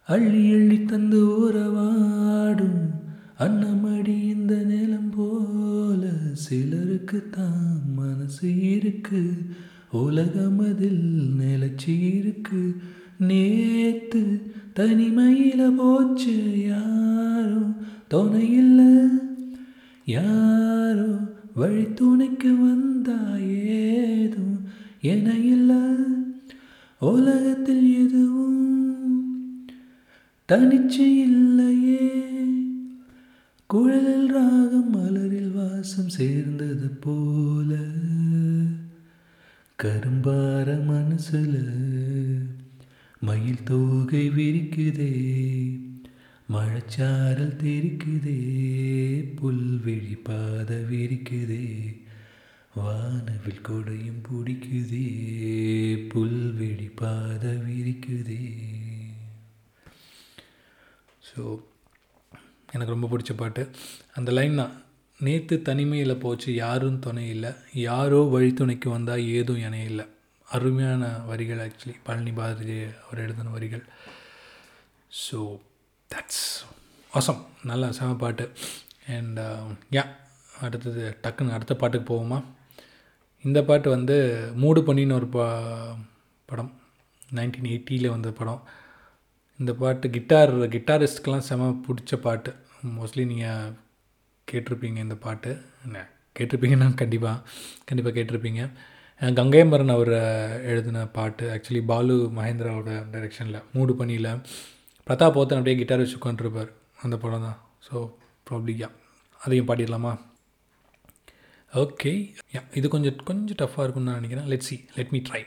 அள்ளி அள்ளி தந்து உறவாடும் அன்னமடி இந்த நிலம் போல சிலருக்கு தான் மனசு இருக்கு. உலகம் அதில் நிலச்சி இருக்கு. நேத்து தனிமையில் போச்சு யாரும். துணையில் யாரோ வழி துணைக்கு வந்தா ஏதும் என இல்லை உலகத்தில் எதுவும் தனிச்சு இல்லையே. குழலில் ராகம் மலரில் வாசம் சேர்ந்தது போல. கரும்பார மனசுல மயில் தோகை விரிக்குதே மழைச்சாரல் தெரிக்குதே புல்வெளி பாத விரிக்குதே வானவில் கொடையும் பிடிக்குதே புல்வெளி பாத விரிக்குதே. ஸோ எனக்கு ரொம்ப பிடிச்ச பாட்டு. அந்த லைன் தான். நேற்று தனிமையில் போச்சு யாரும் துணை இல்லை. யாரோ வழித்துணைக்கு வந்தால் ஏதும் இணை இல்லை. அருமையான வரிகள் ஆக்சுவலி பழனி பாரதி அவர் எழுதின வரிகள். So that's awesome. நல்ல செம பாட்டு. அண்ட் யா um, அடுத்தது டக்குன்னு அடுத்த பாட்டுக்கு போவோமா? இந்த பாட்டு வந்து மூடு பண்ணின்னு ஒரு பா படம். நைன்டீன் எயிட்டியில் வந்த படம். இந்த பாட்டு கிட்டார் கிட்டாரிஸ்ட்க்கெலாம் செம பிடிச்ச பாட்டு. மோஸ்ட்லி நீங்கள் கேட்டிருப்பீங்க இந்த பாட்டு. என்ன கேட்டிருப்பீங்கன்னா கண்டிப்பாக கண்டிப்பாக கேட்டிருப்பீங்க. அஹ் அவர் எழுதின பாட்டு ஆக்சுவலி பாலு மகேந்திராவோட டைரெக்ஷனில் மூடு பண்ணியில் பிரதாப் போத்தன் அப்படியே கிட்டார் வச்சு உட்காந்துருப்பார் அந்த படம் தான். ஸோ ப்ராப்ளி யா அதையும் பாடிடலாமா? ஓகே யா இது கொஞ்சம் கொஞ்சம் டஃப்பாக இருக்கும்னு நான் நினைக்கிறேன். Let see let me try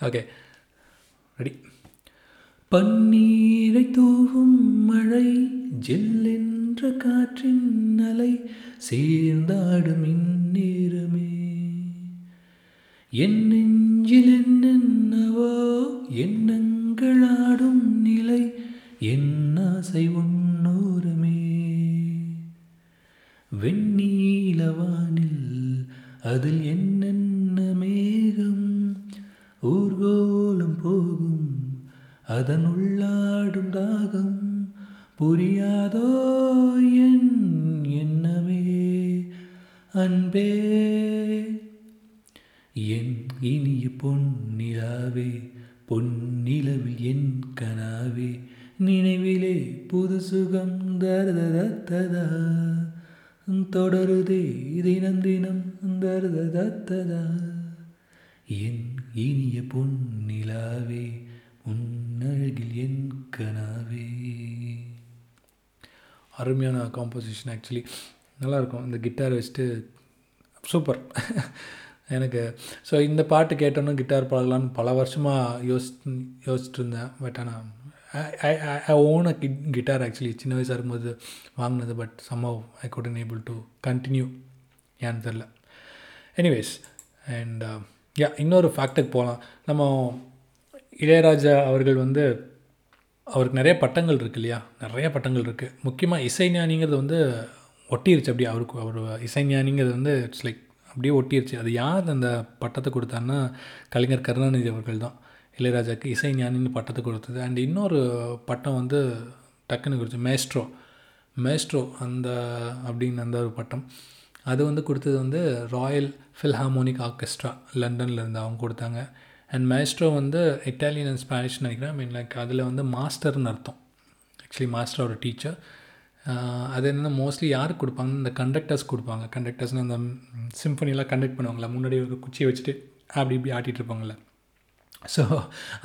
okay ready பன்னீரை தூவும் மழை ஜில்லென்ற காற்றின் அலை சேர்ந்தாடும் இந்நேரமே என் நெஞ்சில் என்னென்னவோ எண்ணங்களாடும் நிலை என் ஆசை உன்னோரமே வெண்ணீலவானில் அதில் என்னென்ன மேகம் ஊர்கோலம் போகும் அதன் உள்ளாடும் தாகம் புரியாதோ என் எண்ணமே. அன்பே என் இனிய பொன்னிலாவே பொன்னிலவில் என் கனாவே நினைவிலே புது சுகம் தரதத்ததா தொடருதே தினம் தினம் தரதத்ததா என் இனிய பொன்னிலாவே உன்னழகில் என் கனாவே. அருமையான காம்போசிஷன் ஆக்சுவலி நல்லாயிருக்கும். இந்த கிட்டார் வச்சுட்டு சூப்பர் எனக்கு. ஸோ இந்த பாட்டு கேட்டோன்னு கிட்டார் பழகலான்னு பல வருஷமாக யோசி யோசிச்சுட்டு இருந்தேன் பட் ஆனால் I I own a kid guitar actually சின்ன வயசாக இருக்கும்போது வாங்கினது but somehow I couldn't able to continue ஏன்னு தெரில எனிவேஸ் அண்ட் யா இன்னொரு ஃபேக்ட்டுக்கு போகலாம் நம்ம இளையராஜா அவர்கள் வந்து அவருக்கு நிறைய பட்டங்கள் இருக்கு இல்லையா? நிறைய பட்டங்கள் இருக்குது முக்கியமாக இசைஞானிங்கிறது வந்து ஒட்டிருச்சு அப்படியே. அவருக்கு அவர் இசைஞானிங்கிறது வந்து இட்ஸ் லைக் அப்படியே ஒட்டிருச்சு. அது யார் அந்த பட்டத்தை கொடுத்தாருன்னா கலைஞர் கருணாநிதி அவர்கள் தான். இளையராஜாக்கு இசைஞானின்னு பட்டத்தை கொடுத்தது. அண்ட் இன்னொரு பட்டம் வந்து டக்குன்னு கொடுத்து மேஸ்ட்ரோ. மேஸ்ட்ரோ அந்த அப்படின்னு அந்த ஒரு பட்டம். அது வந்து கொடுத்தது வந்து ராயல் ஃபில்ஹார்மோனிக் ஆர்கெஸ்ட்ரா லண்டனில் இருந்து அவங்க கொடுத்தாங்க. அண்ட் மேஸ்ட்ரோ வந்து இட்டாலியன் அண்ட் ஸ்பானிஷ் நினைக்கிறேன். ஐ மீன் லைக் அதில் வந்து மாஸ்டர்னு அர்த்தம். ஆக்சுவலி மாஸ்டர் ஒரு டீச்சர் அது என்னென்னா மோஸ்ட்லி யாருக்கு கொடுப்பாங்க இந்த கண்டக்டர்ஸ் கொடுப்பாங்க. கண்டக்டர்ஸ்னு அந்த சிம்பனிலாம் கண்டக்ட் பண்ணுவாங்களா முன்னாடி ஒரு குச்சியை வச்சுட்டு அப்படி இப்படி ஆட்டிகிட்டு இருப்பாங்கள்ல ஸோ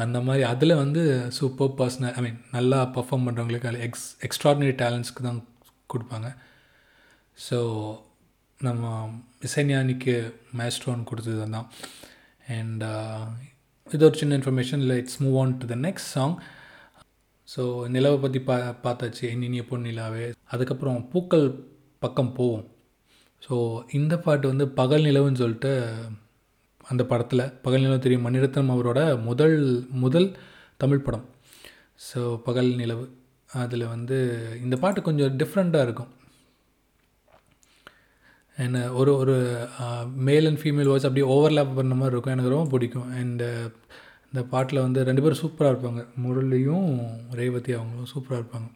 அந்த மாதிரி அதில் வந்து சூப்பர் பர்சனல் ஐ மீன் நல்லா பர்ஃபார்ம் பண்ணுறவங்களுக்கு எக்ஸ் எக்ஸ்ட்ராடினரி டேலண்ட்ஸ்க்கு தான் கொடுப்பாங்க. ஸோ நம்ம இசைஞானிக்கு மேஸ்ட்ரோன் கொடுத்தது தான் அண்ட் இது ஒரு சின்ன இன்ஃபர்மேஷன் இல்லை it's move on to the next song so நிலவை பற்றி பா பார்த்தாச்சு இனிய பொன்னிலாவே அதுக்கப்புறம் பூக்கள் பக்கம் போவோம். ஸோ இந்த பாட்டு வந்து பகல் நிலவுன்னு சொல்லிட்டு அந்த படத்தில் பகல் நிலவு தெரியும் மணிரத்னம் அவரோட முதல் முதல் தமிழ் படம். ஸோ பகல் நிலவு. அதில் வந்து இந்த பாட்டு கொஞ்சம் டிஃப்ரெண்ட்டாக இருக்கும். என்ன ஒரு ஒரு மேல் அண்ட் ஃபீமேல் வாய்ஸ் அப்படியே ஓவர்லேப் பண்ண மாதிரி இருக்கும். எனக்கு ரொம்ப பிடிக்கும். அண்டு இந்த பாட்டில் வந்து ரெண்டு பேரும் சூப்பராக இருப்பாங்க. முரளியும் ரேவதி அவங்களும் சூப்பராக இருப்பாங்க.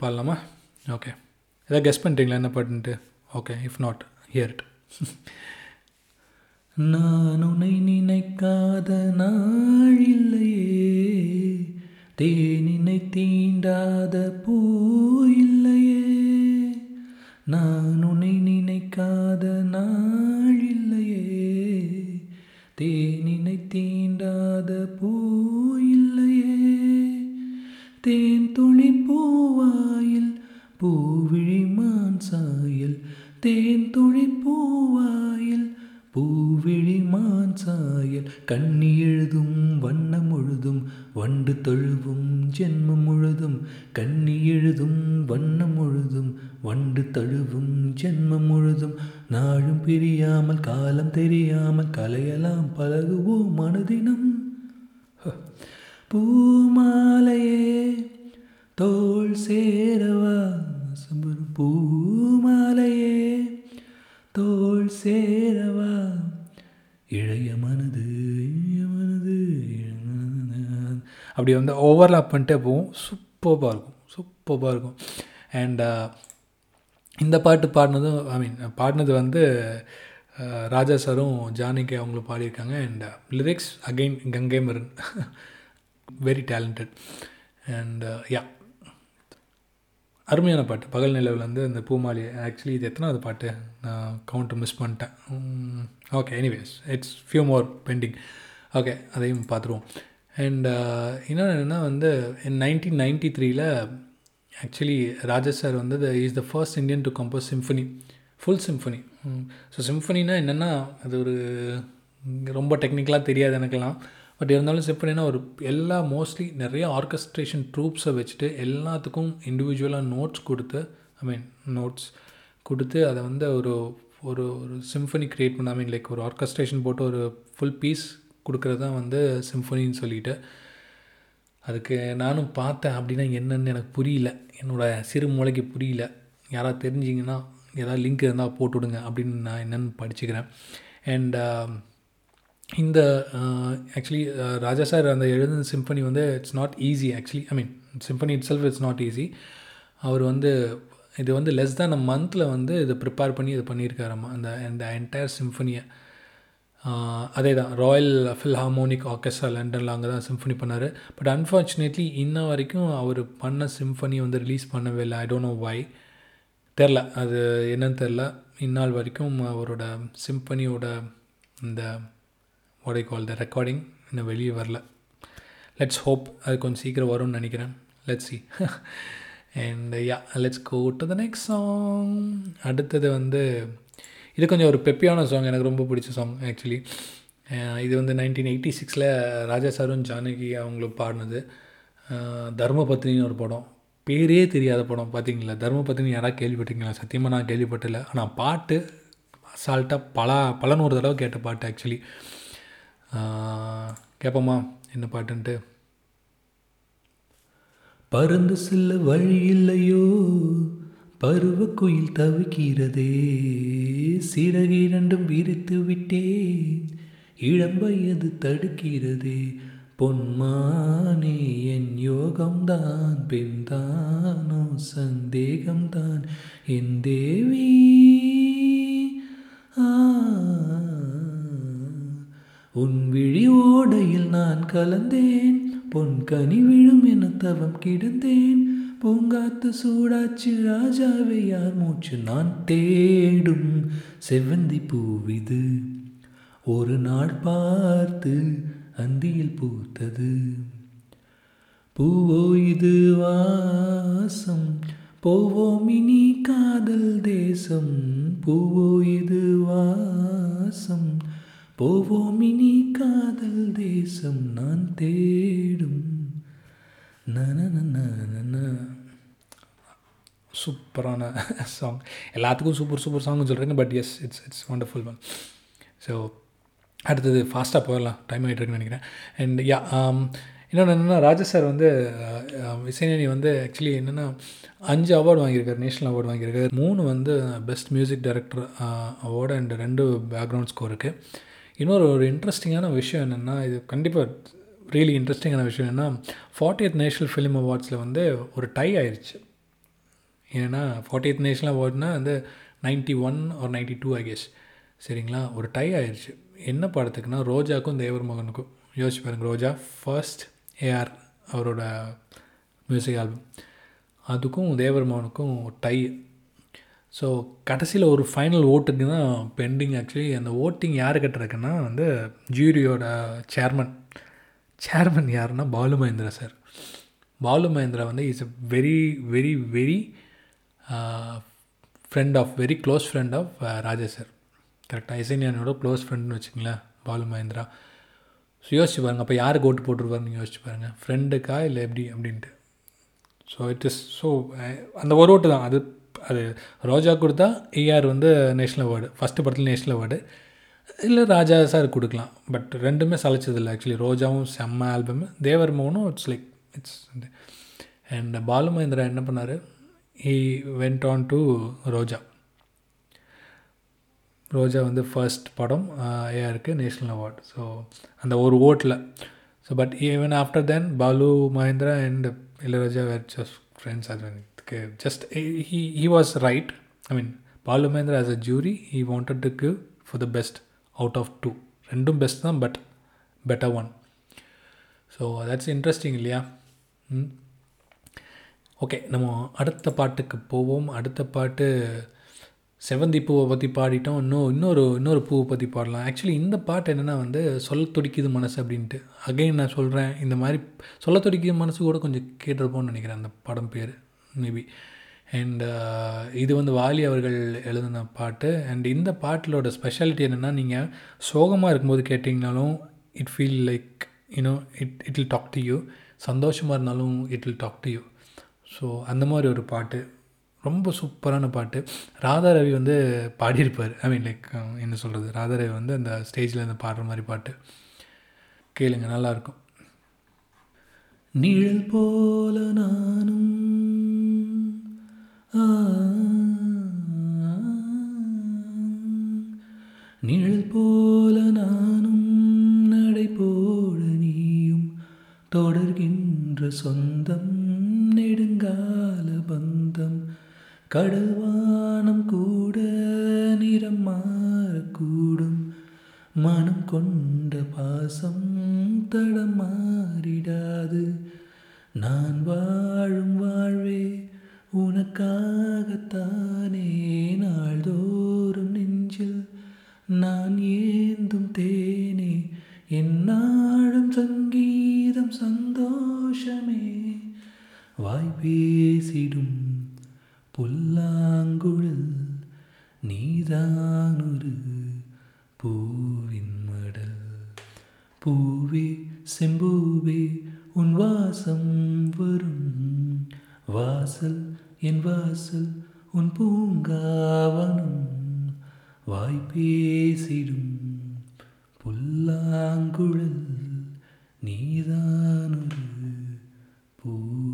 பாடலாமா? ஓகே. ஏதாவது கெஸ் பண்ணிட்டீங்களா என்ன பாட்டுன்ட்டு? Okay if not hear it நான் உன்னை நினைக்காத நாழில்லையே தேனினை தீண்டாத பூ இல்லையே. நான் உன்னை நினைக்காத நாழில்லையே தேனினை தீண்டாத பூ இல்லையே. தேன் துளி பூவாயில் பூவிழிமான் சாயல். தேன் துளி பூவாயில் பூவிழிமான் சாயல். கண்ணி எழுதும் வண்ணம் முழுதும் வண்டு தொழுவும் ஜென்மம் முழுதும். கண்ணி எழுதும் வண்ணம் முழுதும் வண்டு தழுவும் ஜென்மம் முழுதும் நாளும் பிரியாமல் காலம் தெரியாமல் கலையலாம் பழகுவோம் மனதினம்? பூமாலையே தோள் சேரவா பூமாலையே தோள் சேரவா இளைய மனது மனது அப்படி வந்து ஓவர்லாப் பண்ணிட்டே போகும். சூப்பர்பாக இருக்கும். சூப்பர்பாக இருக்கும். அண்ட் இந்த பாட்டு பாடினதும் ஐ மீன் பாடினது வந்து ராஜா சாரும் ஜானகி அவங்களும் பாடியிருக்காங்க. And lyrics again Gangai Amaran very talented and yeah அருமையான பாட்டு. பகல் நிலவில் வந்து இந்த பூமாலி ஆக்சுவலி இது எத்தனாவது பாட்டு? நான் கவுண்ட்டு மிஸ் பண்ணிட்டேன். Okay anyways it's few more pending okay அதையும் பார்த்துருவோம். அண்ட் uh, இன்னொன்று என்னென்னா வந்து நைன்டீன் நைன்டி த்ரீல ஆக்சுவலி ராஜா சார் வந்து is the first Indian to compose symphony full symphony so சிம்ஃபனினா என்னென்னா அது ஒரு ரொம்ப டெக்னிக்கலாக தெரியாது எனக்கெல்லாம். பட் இருந்தாலும் சிம்ஃபனினா ஒரு எல்லா மோஸ்ட்லி நிறைய ஆர்கஸ்ட்ரேஷன் ட்ரூப்ஸை வச்சுட்டு எல்லாத்துக்கும் இண்டிவிஜுவலாக நோட்ஸ் கொடுத்து ஐ மீன் நோட்ஸ் கொடுத்து அதை வந்து ஒரு ஒரு ஒரு சிம்ஃபனி க்ரியேட் பண்ண ஐ மீன் லைக் ஒரு ஆர்கஸ்ட்ரேஷன் போட்டு ஒரு ஃபுல் பீஸ் கொடுக்குறது தான் வந்து சிம்ஃபனின்னு சொல்லிட்டு. அதுக்கு நானும் பார்த்தேன் அப்படின்னா என்னன்னு எனக்கு புரியல. என்னோடய சிறு மூளைக்கு புரியல. யாராவது தெரிஞ்சிங்கன்னா ஏதாவது லிங்க் இருந்தால் போட்டு விடுங்க அப்படின்னு நான் என்னென்னு படிச்சுக்கிறேன். அண்ட் um, இந்த uh, actually uh, Raja sir அந்த எழுதின சிம்பனி வந்து it's not easy actually I mean symphony itself it's not easy அவர் வந்து இது வந்து லெஸ் தேன் அ மந்தில் வந்து இதை ப்ரிப்பேர் பண்ணி இது பண்ணியிருக்காரம்மா அந்த அந்த என்டையர் சிம்ஃபனியை அதே தான் ராயல் ஃபில்ஹார்மோனிக் ஆர்கெஸ்ட்ரா லண்டனில் அங்கே தான் சிம்ஃபனி பண்ணார். பட் அன்ஃபார்ச்சுனேட்லி இன்ன வரைக்கும் அவர் பண்ண சிம்ஃபனி வந்து ரிலீஸ் பண்ணவே இல்லை. ஐ டோன்ட் நோ வை தெரில. அது என்னன்னு தெரில. இந்நாள் வரைக்கும் அவரோட சிம்பனியோட இந்த what கால் த ரெக்கார்டிங் இன்னும் வெளியே வரல. லெட்ஸ் ஹோப் அது கொஞ்சம் சீக்கிரம் வரும்னு நினைக்கிறேன். Let's see and ya let's go to the next song அடுத்தது வந்து இது கொஞ்சம் ஒரு பெப்பியான சாங் எனக்கு ரொம்ப பிடிச்ச சாங் ஆக்சுவலி இது வந்து நைன்டீன் எயிட்டி சிக்ஸில் ராஜா சாரும் ஜானகி அவங்களும் பாடினது. தர்மபத்னின்னு ஒரு படம். பேரே தெரியாத படம் பார்த்தீங்களா தர்மபத்னி யாராவது கேள்விப்பட்டீங்களா சத்தியமாக நான் கேள்விப்பட்டல. ஆனால் பாட்டு அசால்ட்டாக பல பல நூறு தடவை கேட்ட பாட்டு ஆக்சுவலி கேட்போமா என்ன பாட்டுன்ட்டு? பறந்து செல்ல வழி இல்லையோ? பருவ குயில் தவிக்கிறதே. சிறகிரண்டும் விரித்து விட்டேன். இளம் வயது தடுக்கிறதே. பொன்மானே என் யோகம்தான் பெண்தானோ சந்தேகம்தான். என் தேவி உன் விழி ஓடையில் நான் கலந்தேன். பொன் கனி விழும் என தவம் கிடந்தேன். பூங்காத்து சூடாச்சு ராஜாவை யார் மூச்சு நான் தேடும்? செவ்வந்தி பூவிது ஒரு நாள் பார்த்து அந்தியில் பூத்தது. பூவோ இது வாசம் போவோம் இனி காதல் தேசம். பூவோ இது வாசம் போவோம் இனி காதல் தேசம். நான் தேடும். நன நன சூப்பரான சாங் எல்லாத்துக்கும் சூப்பர் சூப்பர் சாங்னு சொல்கிறீங்க but yes it's it's wonderful one so அடுத்தது ஃபாஸ்ட்டாக போயிடலாம். டைம் ஆகிட்டு இருக்குன்னு நினைக்கிறேன். அண்ட் யா um, இன்னொன்று என்னென்னா ராஜா சார் வந்து uh, uh, இசைநேனி வந்து ஆக்சுவலி என்னென்னா அஞ்சு அவார்டு வாங்கியிருக்காரு நேஷ்னல் அவார்டு வாங்கியிருக்காரு. மூணு வந்து best music director award and ரெண்டு பேக்ரவுண்ட் ஸ்கோருக்கு இன்னொரு ஒரு இன்ட்ரெஸ்டிங்கான விஷயம் என்னென்னா இது கண்டிப்பாக ரியலி இன்ட்ரெஸ்டிங்கான விஷயம் என்னென்னா ஃபார்ட்டி ஃபார்ட்டியத் நேஷ்னல் ஃபிலிம் அவார்ட்ஸில் வந்து ஒரு டை ஆயிடுச்சு ஏன்னா ஃபார்ட்டியத் நேஷனல் அவார்ட்னா வந்து நைன்ட்டி ஒன் ஒரு நைன்ட்டி டூ ஐ கெஸ் சரிங்களா? ஒரு டை ஆயிடுச்சு என்ன படத்துக்குன்னா ரோஜாக்கும் தேவர் மகனுக்கும். யோசிச்சு பாருங்க ரோஜா ஃபர்ஸ்ட் ஏஆர் அவரோட மியூசிக் ஆல்பம் அதுக்கும் தேவர் மகனுக்கும் டை ஸோ கடைசியில் ஒரு ஃபைனல் ஓட்டுக்கு தான் பெண்டிங் ஆக்சுவலி அந்த ஓட்டிங் யார் கட்டுறதுக்குன்னா வந்து ஜூரியோட சேர்மன் சேர்மன் யாருன்னா பாலு மகேந்திரா சார். பாலு மகேந்திரா வந்து is a very very very friend of very close friend of Raja sir கரெக்டாக இசைஞானியோட க்ளோஸ் ஃப்ரெண்டுன்னு வச்சுங்களேன் பாலு மகேந்திரா. ஸோ யோசிச்சு பாருங்கள் அப்போ யாருக்கு ஓட்டு போட்டுருப்பாருன்னு யோசிச்சு பாருங்கள் ஃப்ரெண்டுக்கா இல்லை எப்படி அப்படின்ட்டு. ஸோ இட் இஸ் ஸோ அந்த ஒரு ஓட்டு தான். அது அது ரோஜா கொடுத்தா ஏஆர் வந்து நேஷ்னல் அவார்டு ஃபஸ்ட்டு படத்தில் நேஷ்னல் அவார்டு இல்லை ராஜா சார் கொடுக்கலாம். பட் ரெண்டுமே சலைச்சதில்லை ஆக்சுவலி ரோஜாவும் செம்ம ஆல்பம் தேவர் மோகனும் it's like it's and Balu Mahendra என்ன பண்ணார்? He went on to Roja Roja வந்து ஃபர்ஸ்ட் படம் ஏஆருக்கு நேஷ்னல் அவார்டு ஸோ அந்த ஒரு ஓட்டில். So but even after then Balu Mahendra and Ilaiyaraaja were just friends அது எனக்கு just he he was right I mean Balu Mahendra as a jury he wanted to give for the best out of two ரெண்டும் best தான் but better one so that's interesting இல்லையா ம் okay நம்ம அடுத்த பாட்டுக்கு போவோம். அடுத்த பாட்டு செவந்தி பூவை பற்றி பாடிட்டோம். இன்னும் இன்னொரு இன்னொரு பூவை பற்றி பாடலாம். ஆக்சுவலி இந்த பாட்டு என்னென்னா வந்து சொல்ல துடிக்குது மனசு அப்படின்ட்டு. அகைன் நான் சொல்கிறேன் இந்த மாதிரி சொல்ல துடிக்குது மனசு கூட கொஞ்சம் கேட்டிருப்போம்னு நினைக்கிறேன் அந்த படம் பேர். மேபி அண்ட் இது வந்து வாலி அவர்கள் எழுதின பாட்டு. அண்ட் இந்த பாட்டிலோட ஸ்பெஷாலிட்டி என்னென்னா நீங்கள் சோகமாக இருக்கும்போது கேட்டிங்கனாலும் it feel like you know it it will talk to you சந்தோஷமாக இருந்தாலும் it will talk to you so அந்த மாதிரி ஒரு பாட்டு. ரொம்ப சூப்பரான பாட்டு. ராதா ரவி வந்து பாடியிருப்பார். ஐ மீன் லைக் என்ன சொல்கிறது ராதா ரவி வந்து அந்த ஸ்டேஜில் இருந்து பாடுற மாதிரி பாட்டு. கேளுங்க நல்லாயிருக்கும். நிழல் போல நானும் நீழல் நிழல் போல நானும் நடை போல நீயும் தொடர்கின்ற சொந்தம் நெடுங்கால பந்தம் கடல்வானம் கூட நிறம் மாறக்கூடும். மனம் கொண்ட பாசம் தடம் மாறிடாது. நான் வாழும் வாழ்வே உனக்காகத்தானே. நாள்தோறும் நெஞ்சில் நான் ஏந்தும் தேனே. என்னாடும் சங்கீதம் சந்தோஷமே. வாய்பேசிடும் புல்லாங்குழல் நீதானொரு பூவின் மடல். பூவே செம்பூவே உன் வாசம் வரும். வாசல் என் வாசல் உன் பூங்காவனம். வாய்ப்பேசிடும் புல்லாங்குழல் நீதானொரு பூ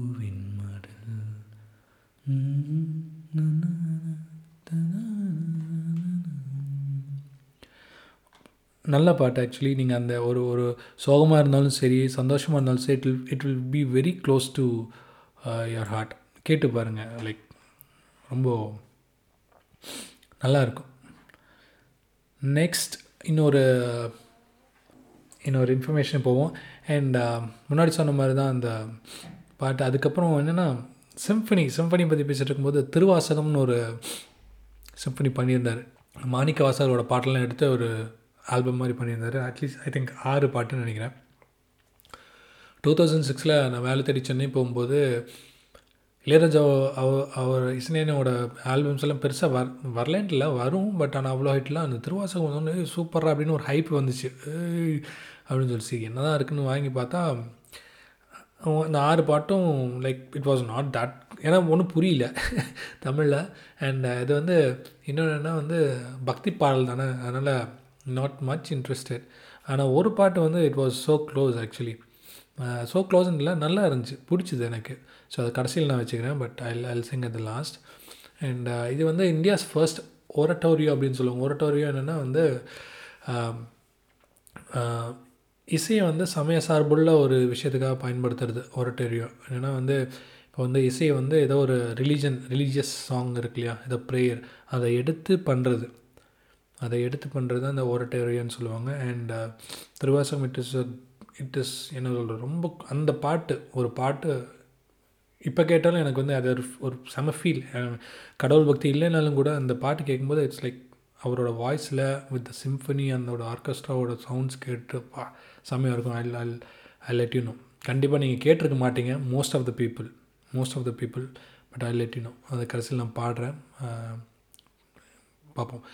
நல்ல பாட்டு ஆக்சுவலி நீங்கள் அந்த ஒரு ஒரு சோகமாக இருந்தாலும் சரி சந்தோஷமாக இருந்தாலும் சரி it will it will be very close to your heart கேட்டு பாருங்கள் லைக் ரொம்ப நல்லா இருக்கும். நெக்ஸ்ட் இன்னொரு இன்னொரு இன்ஃபர்மேஷன் போவோம். அண்ட் uh, முன்னாடி சொன்ன மாதிரி தான் அந்த பாட்டு அதுக்கப்புறம் என்னென்னா சிம்ஃபனி சிம்ஃபனி பற்றி பேசிகிட்டு இருக்கும்போது திருவாசகம்னு ஒரு சிம்ஃபனி பண்ணியிருந்தார். மாணிக்க வாசகரோட பாட்டெல்லாம் எடுத்து ஒரு ஆல்பம் மாதிரி பண்ணியிருந்தார். அட்லீஸ்ட் ஐ திங்க் ஆறு பாட்டுன்னு நினைக்கிறேன். டூ தௌசண்ட் சிக்ஸில் நான் வேலை தேடி சென்னை போகும்போது இளையராஜா அவ- அவர் இசைஞானியோட ஆல்பம்ஸ் எல்லாம் பெருசாக வர் வரலன்ட்டு இல்லை வரும். பட் ஆனால் அவ்வளோ ஹைட்லாம் அந்த திருவாசகம் வந்தோடனே சூப்பராக அப்படின்னு ஒரு ஹைப் வந்துச்சு. அப்படின்னு சொல்லி என்ன தான் இருக்குன்னு வாங்கி பார்த்தா இந்த ஆறு பாட்டும் like it was not that ஏன்னா ஒன்றும் புரியல தமிழில். அண்ட் uh, இது வந்து இன்னொன்று வந்து பக்தி பாடல் தானே அதனால் நாட் மச் இன்ட்ரெஸ்டட் ஆனால் ஒரு பாட்டு வந்து it was so close actually so க்ளோஸ்ன்னு இல்லை நல்லா இருந்துச்சு பிடிச்சிது எனக்கு. ஸோ அது கடைசியில் நான் வச்சுக்கிறேன் but I I'll sing at the last and இது வந்து இந்தியாஸ் ஃபர்ஸ்ட் ஓரட்டோரியோ அப்படின்னு சொல்லுவாங்க. ஓரட்டோரியோ என்னென்னா வந்து um, uh, இசையை வந்து சமய சார்புள்ள ஒரு விஷயத்துக்காக பயன்படுத்துறது ஒரட்டோரியோ ஏன்னா வந்து இப்போ வந்து இசையை வந்து ஏதோ ஒரு ரிலீஜன் ரிலீஜியஸ் சாங் இருக்கு இல்லையா? ஏதோ ப்ரேயர் அதை எடுத்து பண்ணுறது அதை எடுத்து பண்ணுறது அந்த ஒரட்டோரியோன்னு சொல்லுவாங்க. And uh, Thiruvasagam it is it is என்ன சொல்கிறது ரொம்ப அந்த பாட்டு ஒரு பாட்டு இப்போ கேட்டாலும் எனக்கு வந்து அது ஒரு ஒரு செம ஃபீல் கடவுள் பக்தி இல்லைனாலும் கூட அந்த பாட்டு கேட்கும்போது இட்ஸ் லைக் அவரோட வாய்ஸில் வித் சிம்ஃபனி அந்தோட ஆர்கெஸ்ட்ராவோட சவுண்ட்ஸ் கேட்டு பா செம்மையாக இருக்கும். I I I let you know கண்டிப்பாக நீங்கள் கேட்டிருக்க மாட்டீங்க. Most of the people most of the people but I let you know அது கடைசியில் நான் பாடுறேன். பார்ப்போம்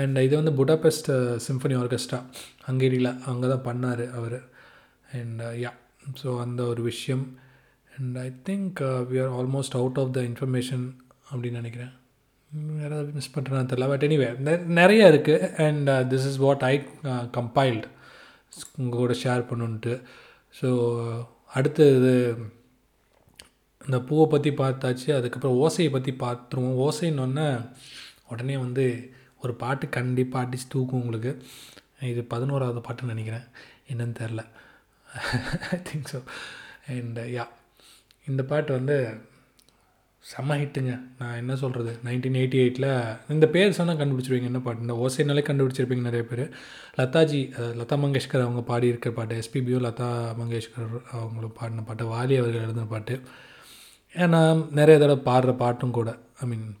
அண்ட் இது வந்து புடாபெஸ்ட் சிம்ஃபனி ஆர்கெஸ்ட்ரா ஹங்கேரியில் அங்கே தான் பண்ணார் அவர். அண்ட் யா ஸோ அந்த ஒரு விஷயம். And I think we are almost out of the information அப்படின்னு நினைக்கிறேன். வேறு யாராவது மிஸ் பண்ணுறேன்னு தெரியல. பட் எனிவே நிறைய இருக்குது and this is what I compiled உங்கள் கூட ஷேர் பண்ணுன்ட்டு. ஸோ அடுத்தது இந்த பூவை பற்றி பார்த்தாச்சு. அதுக்கப்புறம் ஓசையை பற்றி பார்த்துருவோம். ஓசைன்னொன்னே உடனே வந்து ஒரு பாட்டு கண்டிப்பாக அடிச்சு தூக்கும் உங்களுக்கு. இது பதினோராவது பாட்டுன்னு நினைக்கிறேன். என்னன்னு தெரில. I think so and ya இந்த பாட்டு வந்து செம்ம ஹிட்டுங்க நான் என்ன சொல்கிறது நைன்டீன் எயிட்டி எயிட்டில் இந்த பேர் சொன்னால் கண்டுபிடிச்சிருவீங்க. என்ன பாட்டு? இந்த ஓசைனாலே கண்டுபிடிச்சிருப்பீங்க நிறைய பேர். லதாஜி லதா மங்கேஷ்கர் அவங்க பாடியிருக்கிற பாட்டு எஸ்பிபியோ லதா மங்கேஷ்கர் அவங்களும் பாடின பாட்டு வாலி அவர்கள் எழுதின பாட்டு. ஏன்னா நிறைய தடவை பாடுற பாட்டும் கூட. ஐ மீன்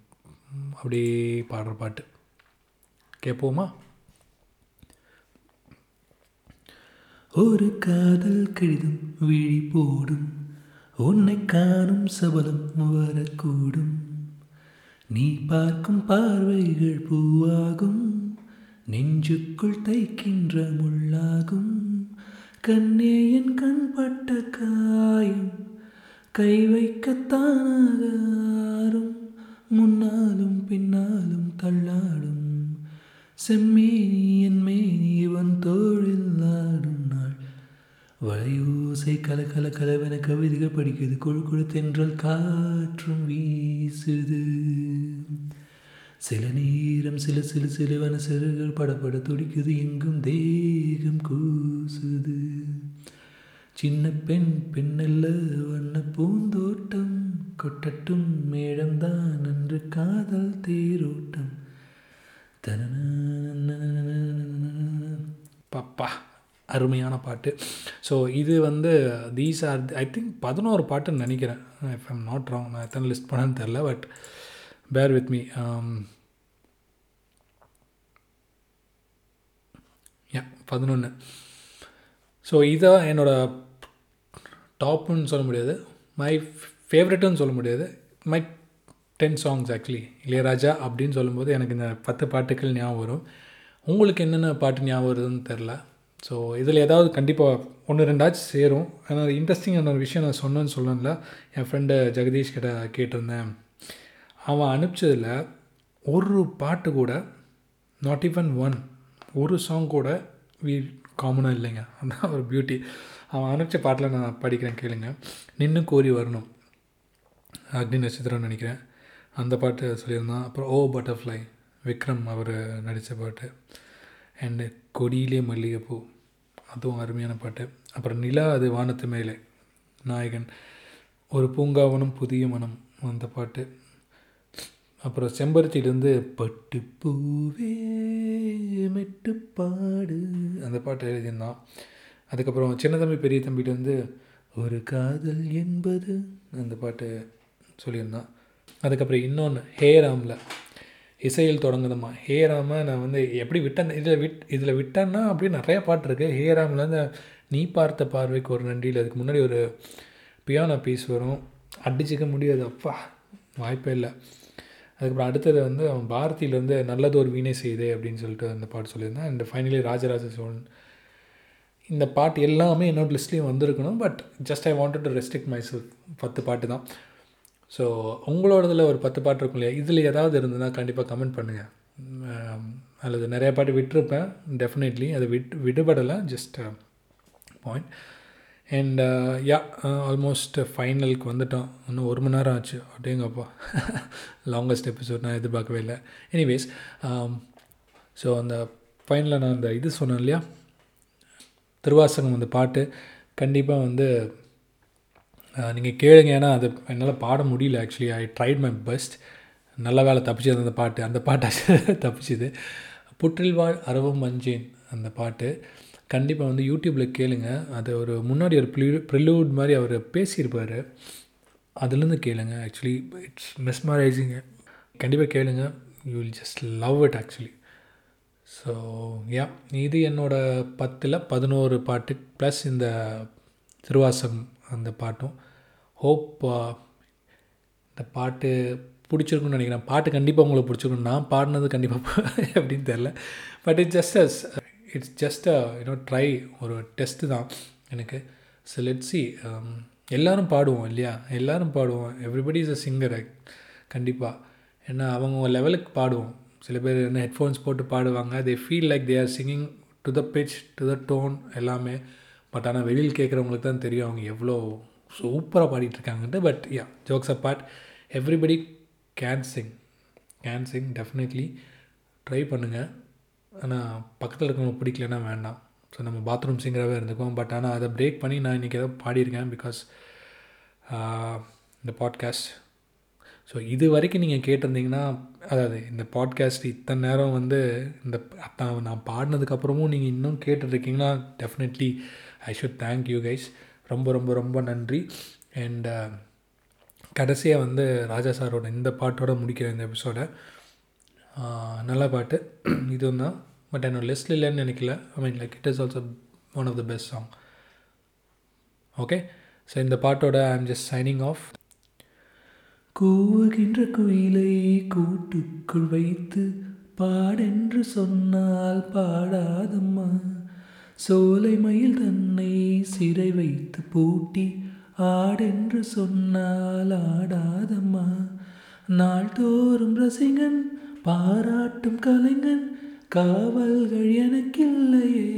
அப்படி பாடுற பாட்டு. கேட்போமா? ஒரு காதல் கடிதம் விழி போடும். உன்னை காணும் சபலம் வரக்கூடும். நீ பார்க்கும் பார்வைகள் பூவாகும். நெஞ்சுக்குள் தைக்கின்ற முள்ளாகும். கண்ணே என் கண்பட்ட காயம் கை வைக்கத்தானாக ஆறும். முன்னாலும் பின்னாலும் தள்ளாடும். செம்மேனி என் மேனி இவன் தோழில் ஆடும். வளையூசை கல கல கலவென கவிதைகள் படிக்குது கொழு கொழு தென்றல் காற்றும் வீசுது சில நேரம் சில சில சிலுவன சிறுகள் படப்பட துடிக்குது எங்கும் தேகம் கூசுது சின்ன பெண் பெண்ணல்ல வண்ண பூந்தோட்டம் கொட்டட்டும் மேடம்தான் அன்று காதல் தேரோட்டம் தன பப்பா அருமையான பாட்டு. ஸோ இது வந்து தீஸ் ஆர் ஐ திங்க் பதினோரு பாட்டுன்னு நினைக்கிறேன். இஃப் ஐம் நாட் ராங் நான் எத்தனை லிஸ்ட் பண்ணேன்னு தெரில but bear with me ya um, பதினொன்று ஸோ இதான் என்னோடய டாப்புன்னு சொல்ல முடியாது. மை ஃபேவரட்டுன்னு சொல்ல முடியாது. My ten songs actually Ilaiyaraaja அப்படின்னு சொல்லும்போது எனக்கு இந்த பத்து பாட்டுகள் ஞாபகம் வரும். உங்களுக்கு என்னென்ன பாட்டு ஞாபகம் வருதுன்னு தெரில ஸோ இதில் ஏதாவது கண்டிப்பாக ஒன்று ரெண்டாச்சும் சேரும். ஆனால் இன்ட்ரெஸ்டிங்கான ஒரு விஷயம் நான் சொன்னேன்னு சொல்லணும்ல. என் ஃப்ரெண்டு ஜெகதீஷ் கிட்ட கேட்டிருந்தேன். அவன் அனுப்பிச்சதில் ஒரு பாட்டு கூட நாட் ஈவன் ஒன் ஒரு சாங் கூட வீ காமனாக இல்லைங்க. அதான் ஒரு பியூட்டி அவன் அனுப்பிச்ச பாட்டில் நான் படிக்கிறேன் கேளுங்க. நின்று கோரி வரணும். அக்னி நட்சத்திரம்னு நினைக்கிறேன். அந்த பாட்டு சொல்லியிருந்தான். அப்புறம் ஓ பட்டர்ஃப்ளை விக்ரம் அவர் நடித்த பாட்டு. அண்டு கொடியிலே மல்லிகைப்பூ. அதுவும் அருமையான பாட்டு. அப்புறம் நிலா அது வானத்து மேலே. நாயகன். ஒரு பூங்காவனம் புதிய மனம் அந்த பாட்டு. அப்புறம் செம்பருத்தியிலேருந்து பட்டு பூவே மெட்டுப்பாடு அந்த பாட்டு எழுதியிருந்தான். அதுக்கப்புறம் சின்ன தம்பி பெரிய தம்பிகிட்டேருந்து வந்து ஒரு காதல் என்பது அந்த பாட்டு சொல்லியிருந்தான். அதுக்கப்புறம் இன்னொன்று ஹே ராமில். இசையில் தொடங்குதம்மா. ஹே ராம நான் வந்து எப்படி விட்டேன்? இதில் விட் இதில் விட்டேன்னா அப்படியே நிறையா பாட்டு இருக்குது ஹே ராமில் அந்த நீ பார்த்த பார்வைக்கு ஒரு நன்றியில். அதுக்கு முன்னாடி ஒரு பியானோ பீஸ் வரும். அடிச்சிக்க முடியாது. அப்பா வாய்ப்பே இல்லை. அதுக்கப்புறம் அடுத்தது வந்து அவன் பாரதியிலேருந்து நல்லது ஒரு வீணை செய்தே அப்படின்னு சொல்லிட்டு அந்த பாட்டு சொல்லியிருந்தேன். And finally Rajaraja Cholan. இந்த பாட்டு எல்லாமே என்னோட லிஸ்ட்லேயும் வந்திருக்கணும். But just I wanted to restrict myself பத்து பாட்டு தான். ஸோ உங்களோடதில் ஒரு பத்து பாட்டு இருக்கும் இல்லையா? இதில் ஏதாவது இருந்ததுன்னா கண்டிப்பாக கமெண்ட் பண்ணுங்கள் அல்லது நிறைய பாட்டு விட்டுருப்பேன். டெஃபினெட்லி அது விட் விடுபடலை. Just point and ya almost ஃபைனலுக்கு வந்துட்டோம். இன்னும் ஒரு மணி நேரம் ஆச்சு. அப்படிங்கப்பா லாங்கஸ்ட் எபிசோட் நான் எதிர்பார்க்கவே இல்லை. எனிவேஸ் ஸோ um, அந்த ஃபைனலில் நான் அந்த இது சொன்னேன் இல்லையா? திருவாசகம் அந்த பாட்டு. கண்டிப்பாக வந்து நீங்கள் கேளுங்க ஏன்னா அது என்னால் பாட முடியல actually I tried my best நல்ல வேலை தப்பிச்சது அந்த பாட்டு. அந்த பாட்டை தப்பிச்சுது. புற்றில் வாழ் அரவம் மஞ்சேன் அந்த பாட்டு. கண்டிப்பாக வந்து யூடியூப்பில் கேளுங்க. அது ஒரு முன்னாடி ஒரு ப்ளூ ப்ரிலூட் மாதிரி அவர் பேசியிருப்பார். அதுலேருந்து கேளுங்க ஆக்சுவலி இட்ஸ் மெஸ்மரைசிங்க கண்டிப்பாக கேளுங்க. You will just love it actually so ya இது என்னோடய பத்தில் பதினோரு பாட்டு ப்ளஸ் இந்த திருவாசகம் அந்த பாட்டும். ஹோப் uh, இந்த பாட்டு பிடிச்சிருக்குன்னு நினைக்கிறேன். பாட்டு கண்டிப்பாக உங்களுக்கு பிடிச்சிருக்கும் நான் பாடினது கண்டிப்பாக அப்படின்னு தெரில but it's just as it's just a you know try ஒரு டெஸ்ட்டு தான் எனக்கு. ஸோ லெட் சி um, எல்லோரும் பாடுவோம் இல்லையா? எல்லோரும் பாடுவோம். எவ்ரிபடி இஸ் அ சிங்கர் கண்டிப்பாக ஏன்னா அவங்க லெவலுக்கு பாடுவோம். சில பேர் என்ன ஹெட்ஃபோன்ஸ் போட்டு பாடுவாங்க. They feel like they are singing to the pitch to the tone எல்லாமே. பட் ஆனால் வெளியில் கேட்குறவங்களுக்கு தான் தெரியும் அவங்க எவ்வளோ சூப்பராக பாடிட்டுருக்காங்கன்ட்டு but ya jokes apart everybody can sing can sing definitely try பண்ணுங்கள் ஆனால் பக்கத்தில் இருக்கவங்க பிடிக்கலன்னா வேண்டாம். ஸோ நம்ம பாத்ரூம் சிங்கராகவே இருந்துக்குவோம். பட் ஆனால் அதை பிரேக் பண்ணி நான் இன்றைக்கி ஏதோ பாடியிருக்கேன் பிகாஸ் இந்த பாட்காஸ்ட் ஸோ இது வரைக்கும் நீங்கள் கேட்டிருந்தீங்கன்னா அதாவது இந்த பாட்காஸ்ட் இத்தனை நேரம் வந்து இந்த அத்தான் நான் பாடினதுக்கப்புறமும் நீங்கள் இன்னும் கேட்டுட்ருக்கீங்கன்னா definitely I should thank you guys ரொம்ப ரொம்ப ரொம்ப நன்றி. அண்ட் uh, கடைசியாக வந்து ராஜா சாரோட இந்த பாட்டோட முடிக்கிற இந்த எபிசோடை நல்ல பாட்டு. இதுவும் தான் பட் என்னோட லிஸ்ட்டில் இல்லைன்னு நினைக்கல. I mean like it is also one of the best song okay so இந்த பாட்டோட I am just signing off கூவுகின்ற குயிலை கூட்டுக்குள் வைத்து பாடென்று சொன்னால் பாடாதம்மா. சோலை மயில் தன்னை சிறை வைத்து பூட்டி ஆடென்று சொன்னால் ஆடாதம்மா. நாள்தோறும் ரசிகன் பாராட்டும் கலைஞன் காவல்கள் எனக்கில்லையே.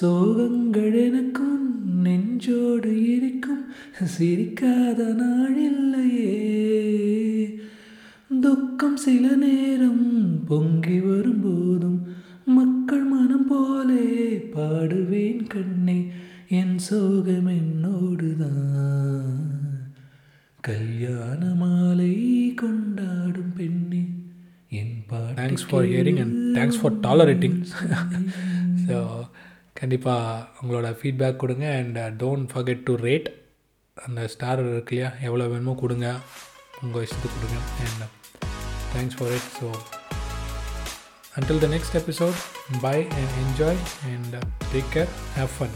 சோகங்கள் எனக்கும் நெஞ்சோடு இருக்கும் சிரிக்காத நாளில்லையே. துக்கம் சில நேரம் பொங்கி வரும்போதும் மக்கள் மனம் போலே பாடுவேன் கண்ணே என் சோகம் என்னோடுதான். கல்யாண மாலை கொண்டாடும் பெண்ணே என் பாட்டு thanks for hearing and thanks for tolerating so கண்டிப்பாக உங்களோட ஃபீட்பேக் கொடுங்க and don't forget to rate அந்த ஸ்டார் இருக்கு இல்லையா? எவ்வளோ வேணுமோ கொடுங்க. உங்கள் இஷ்டத்துக்கு கொடுங்க. And thanks for it so until the next episode bye and enjoy and uh, take care. Have fun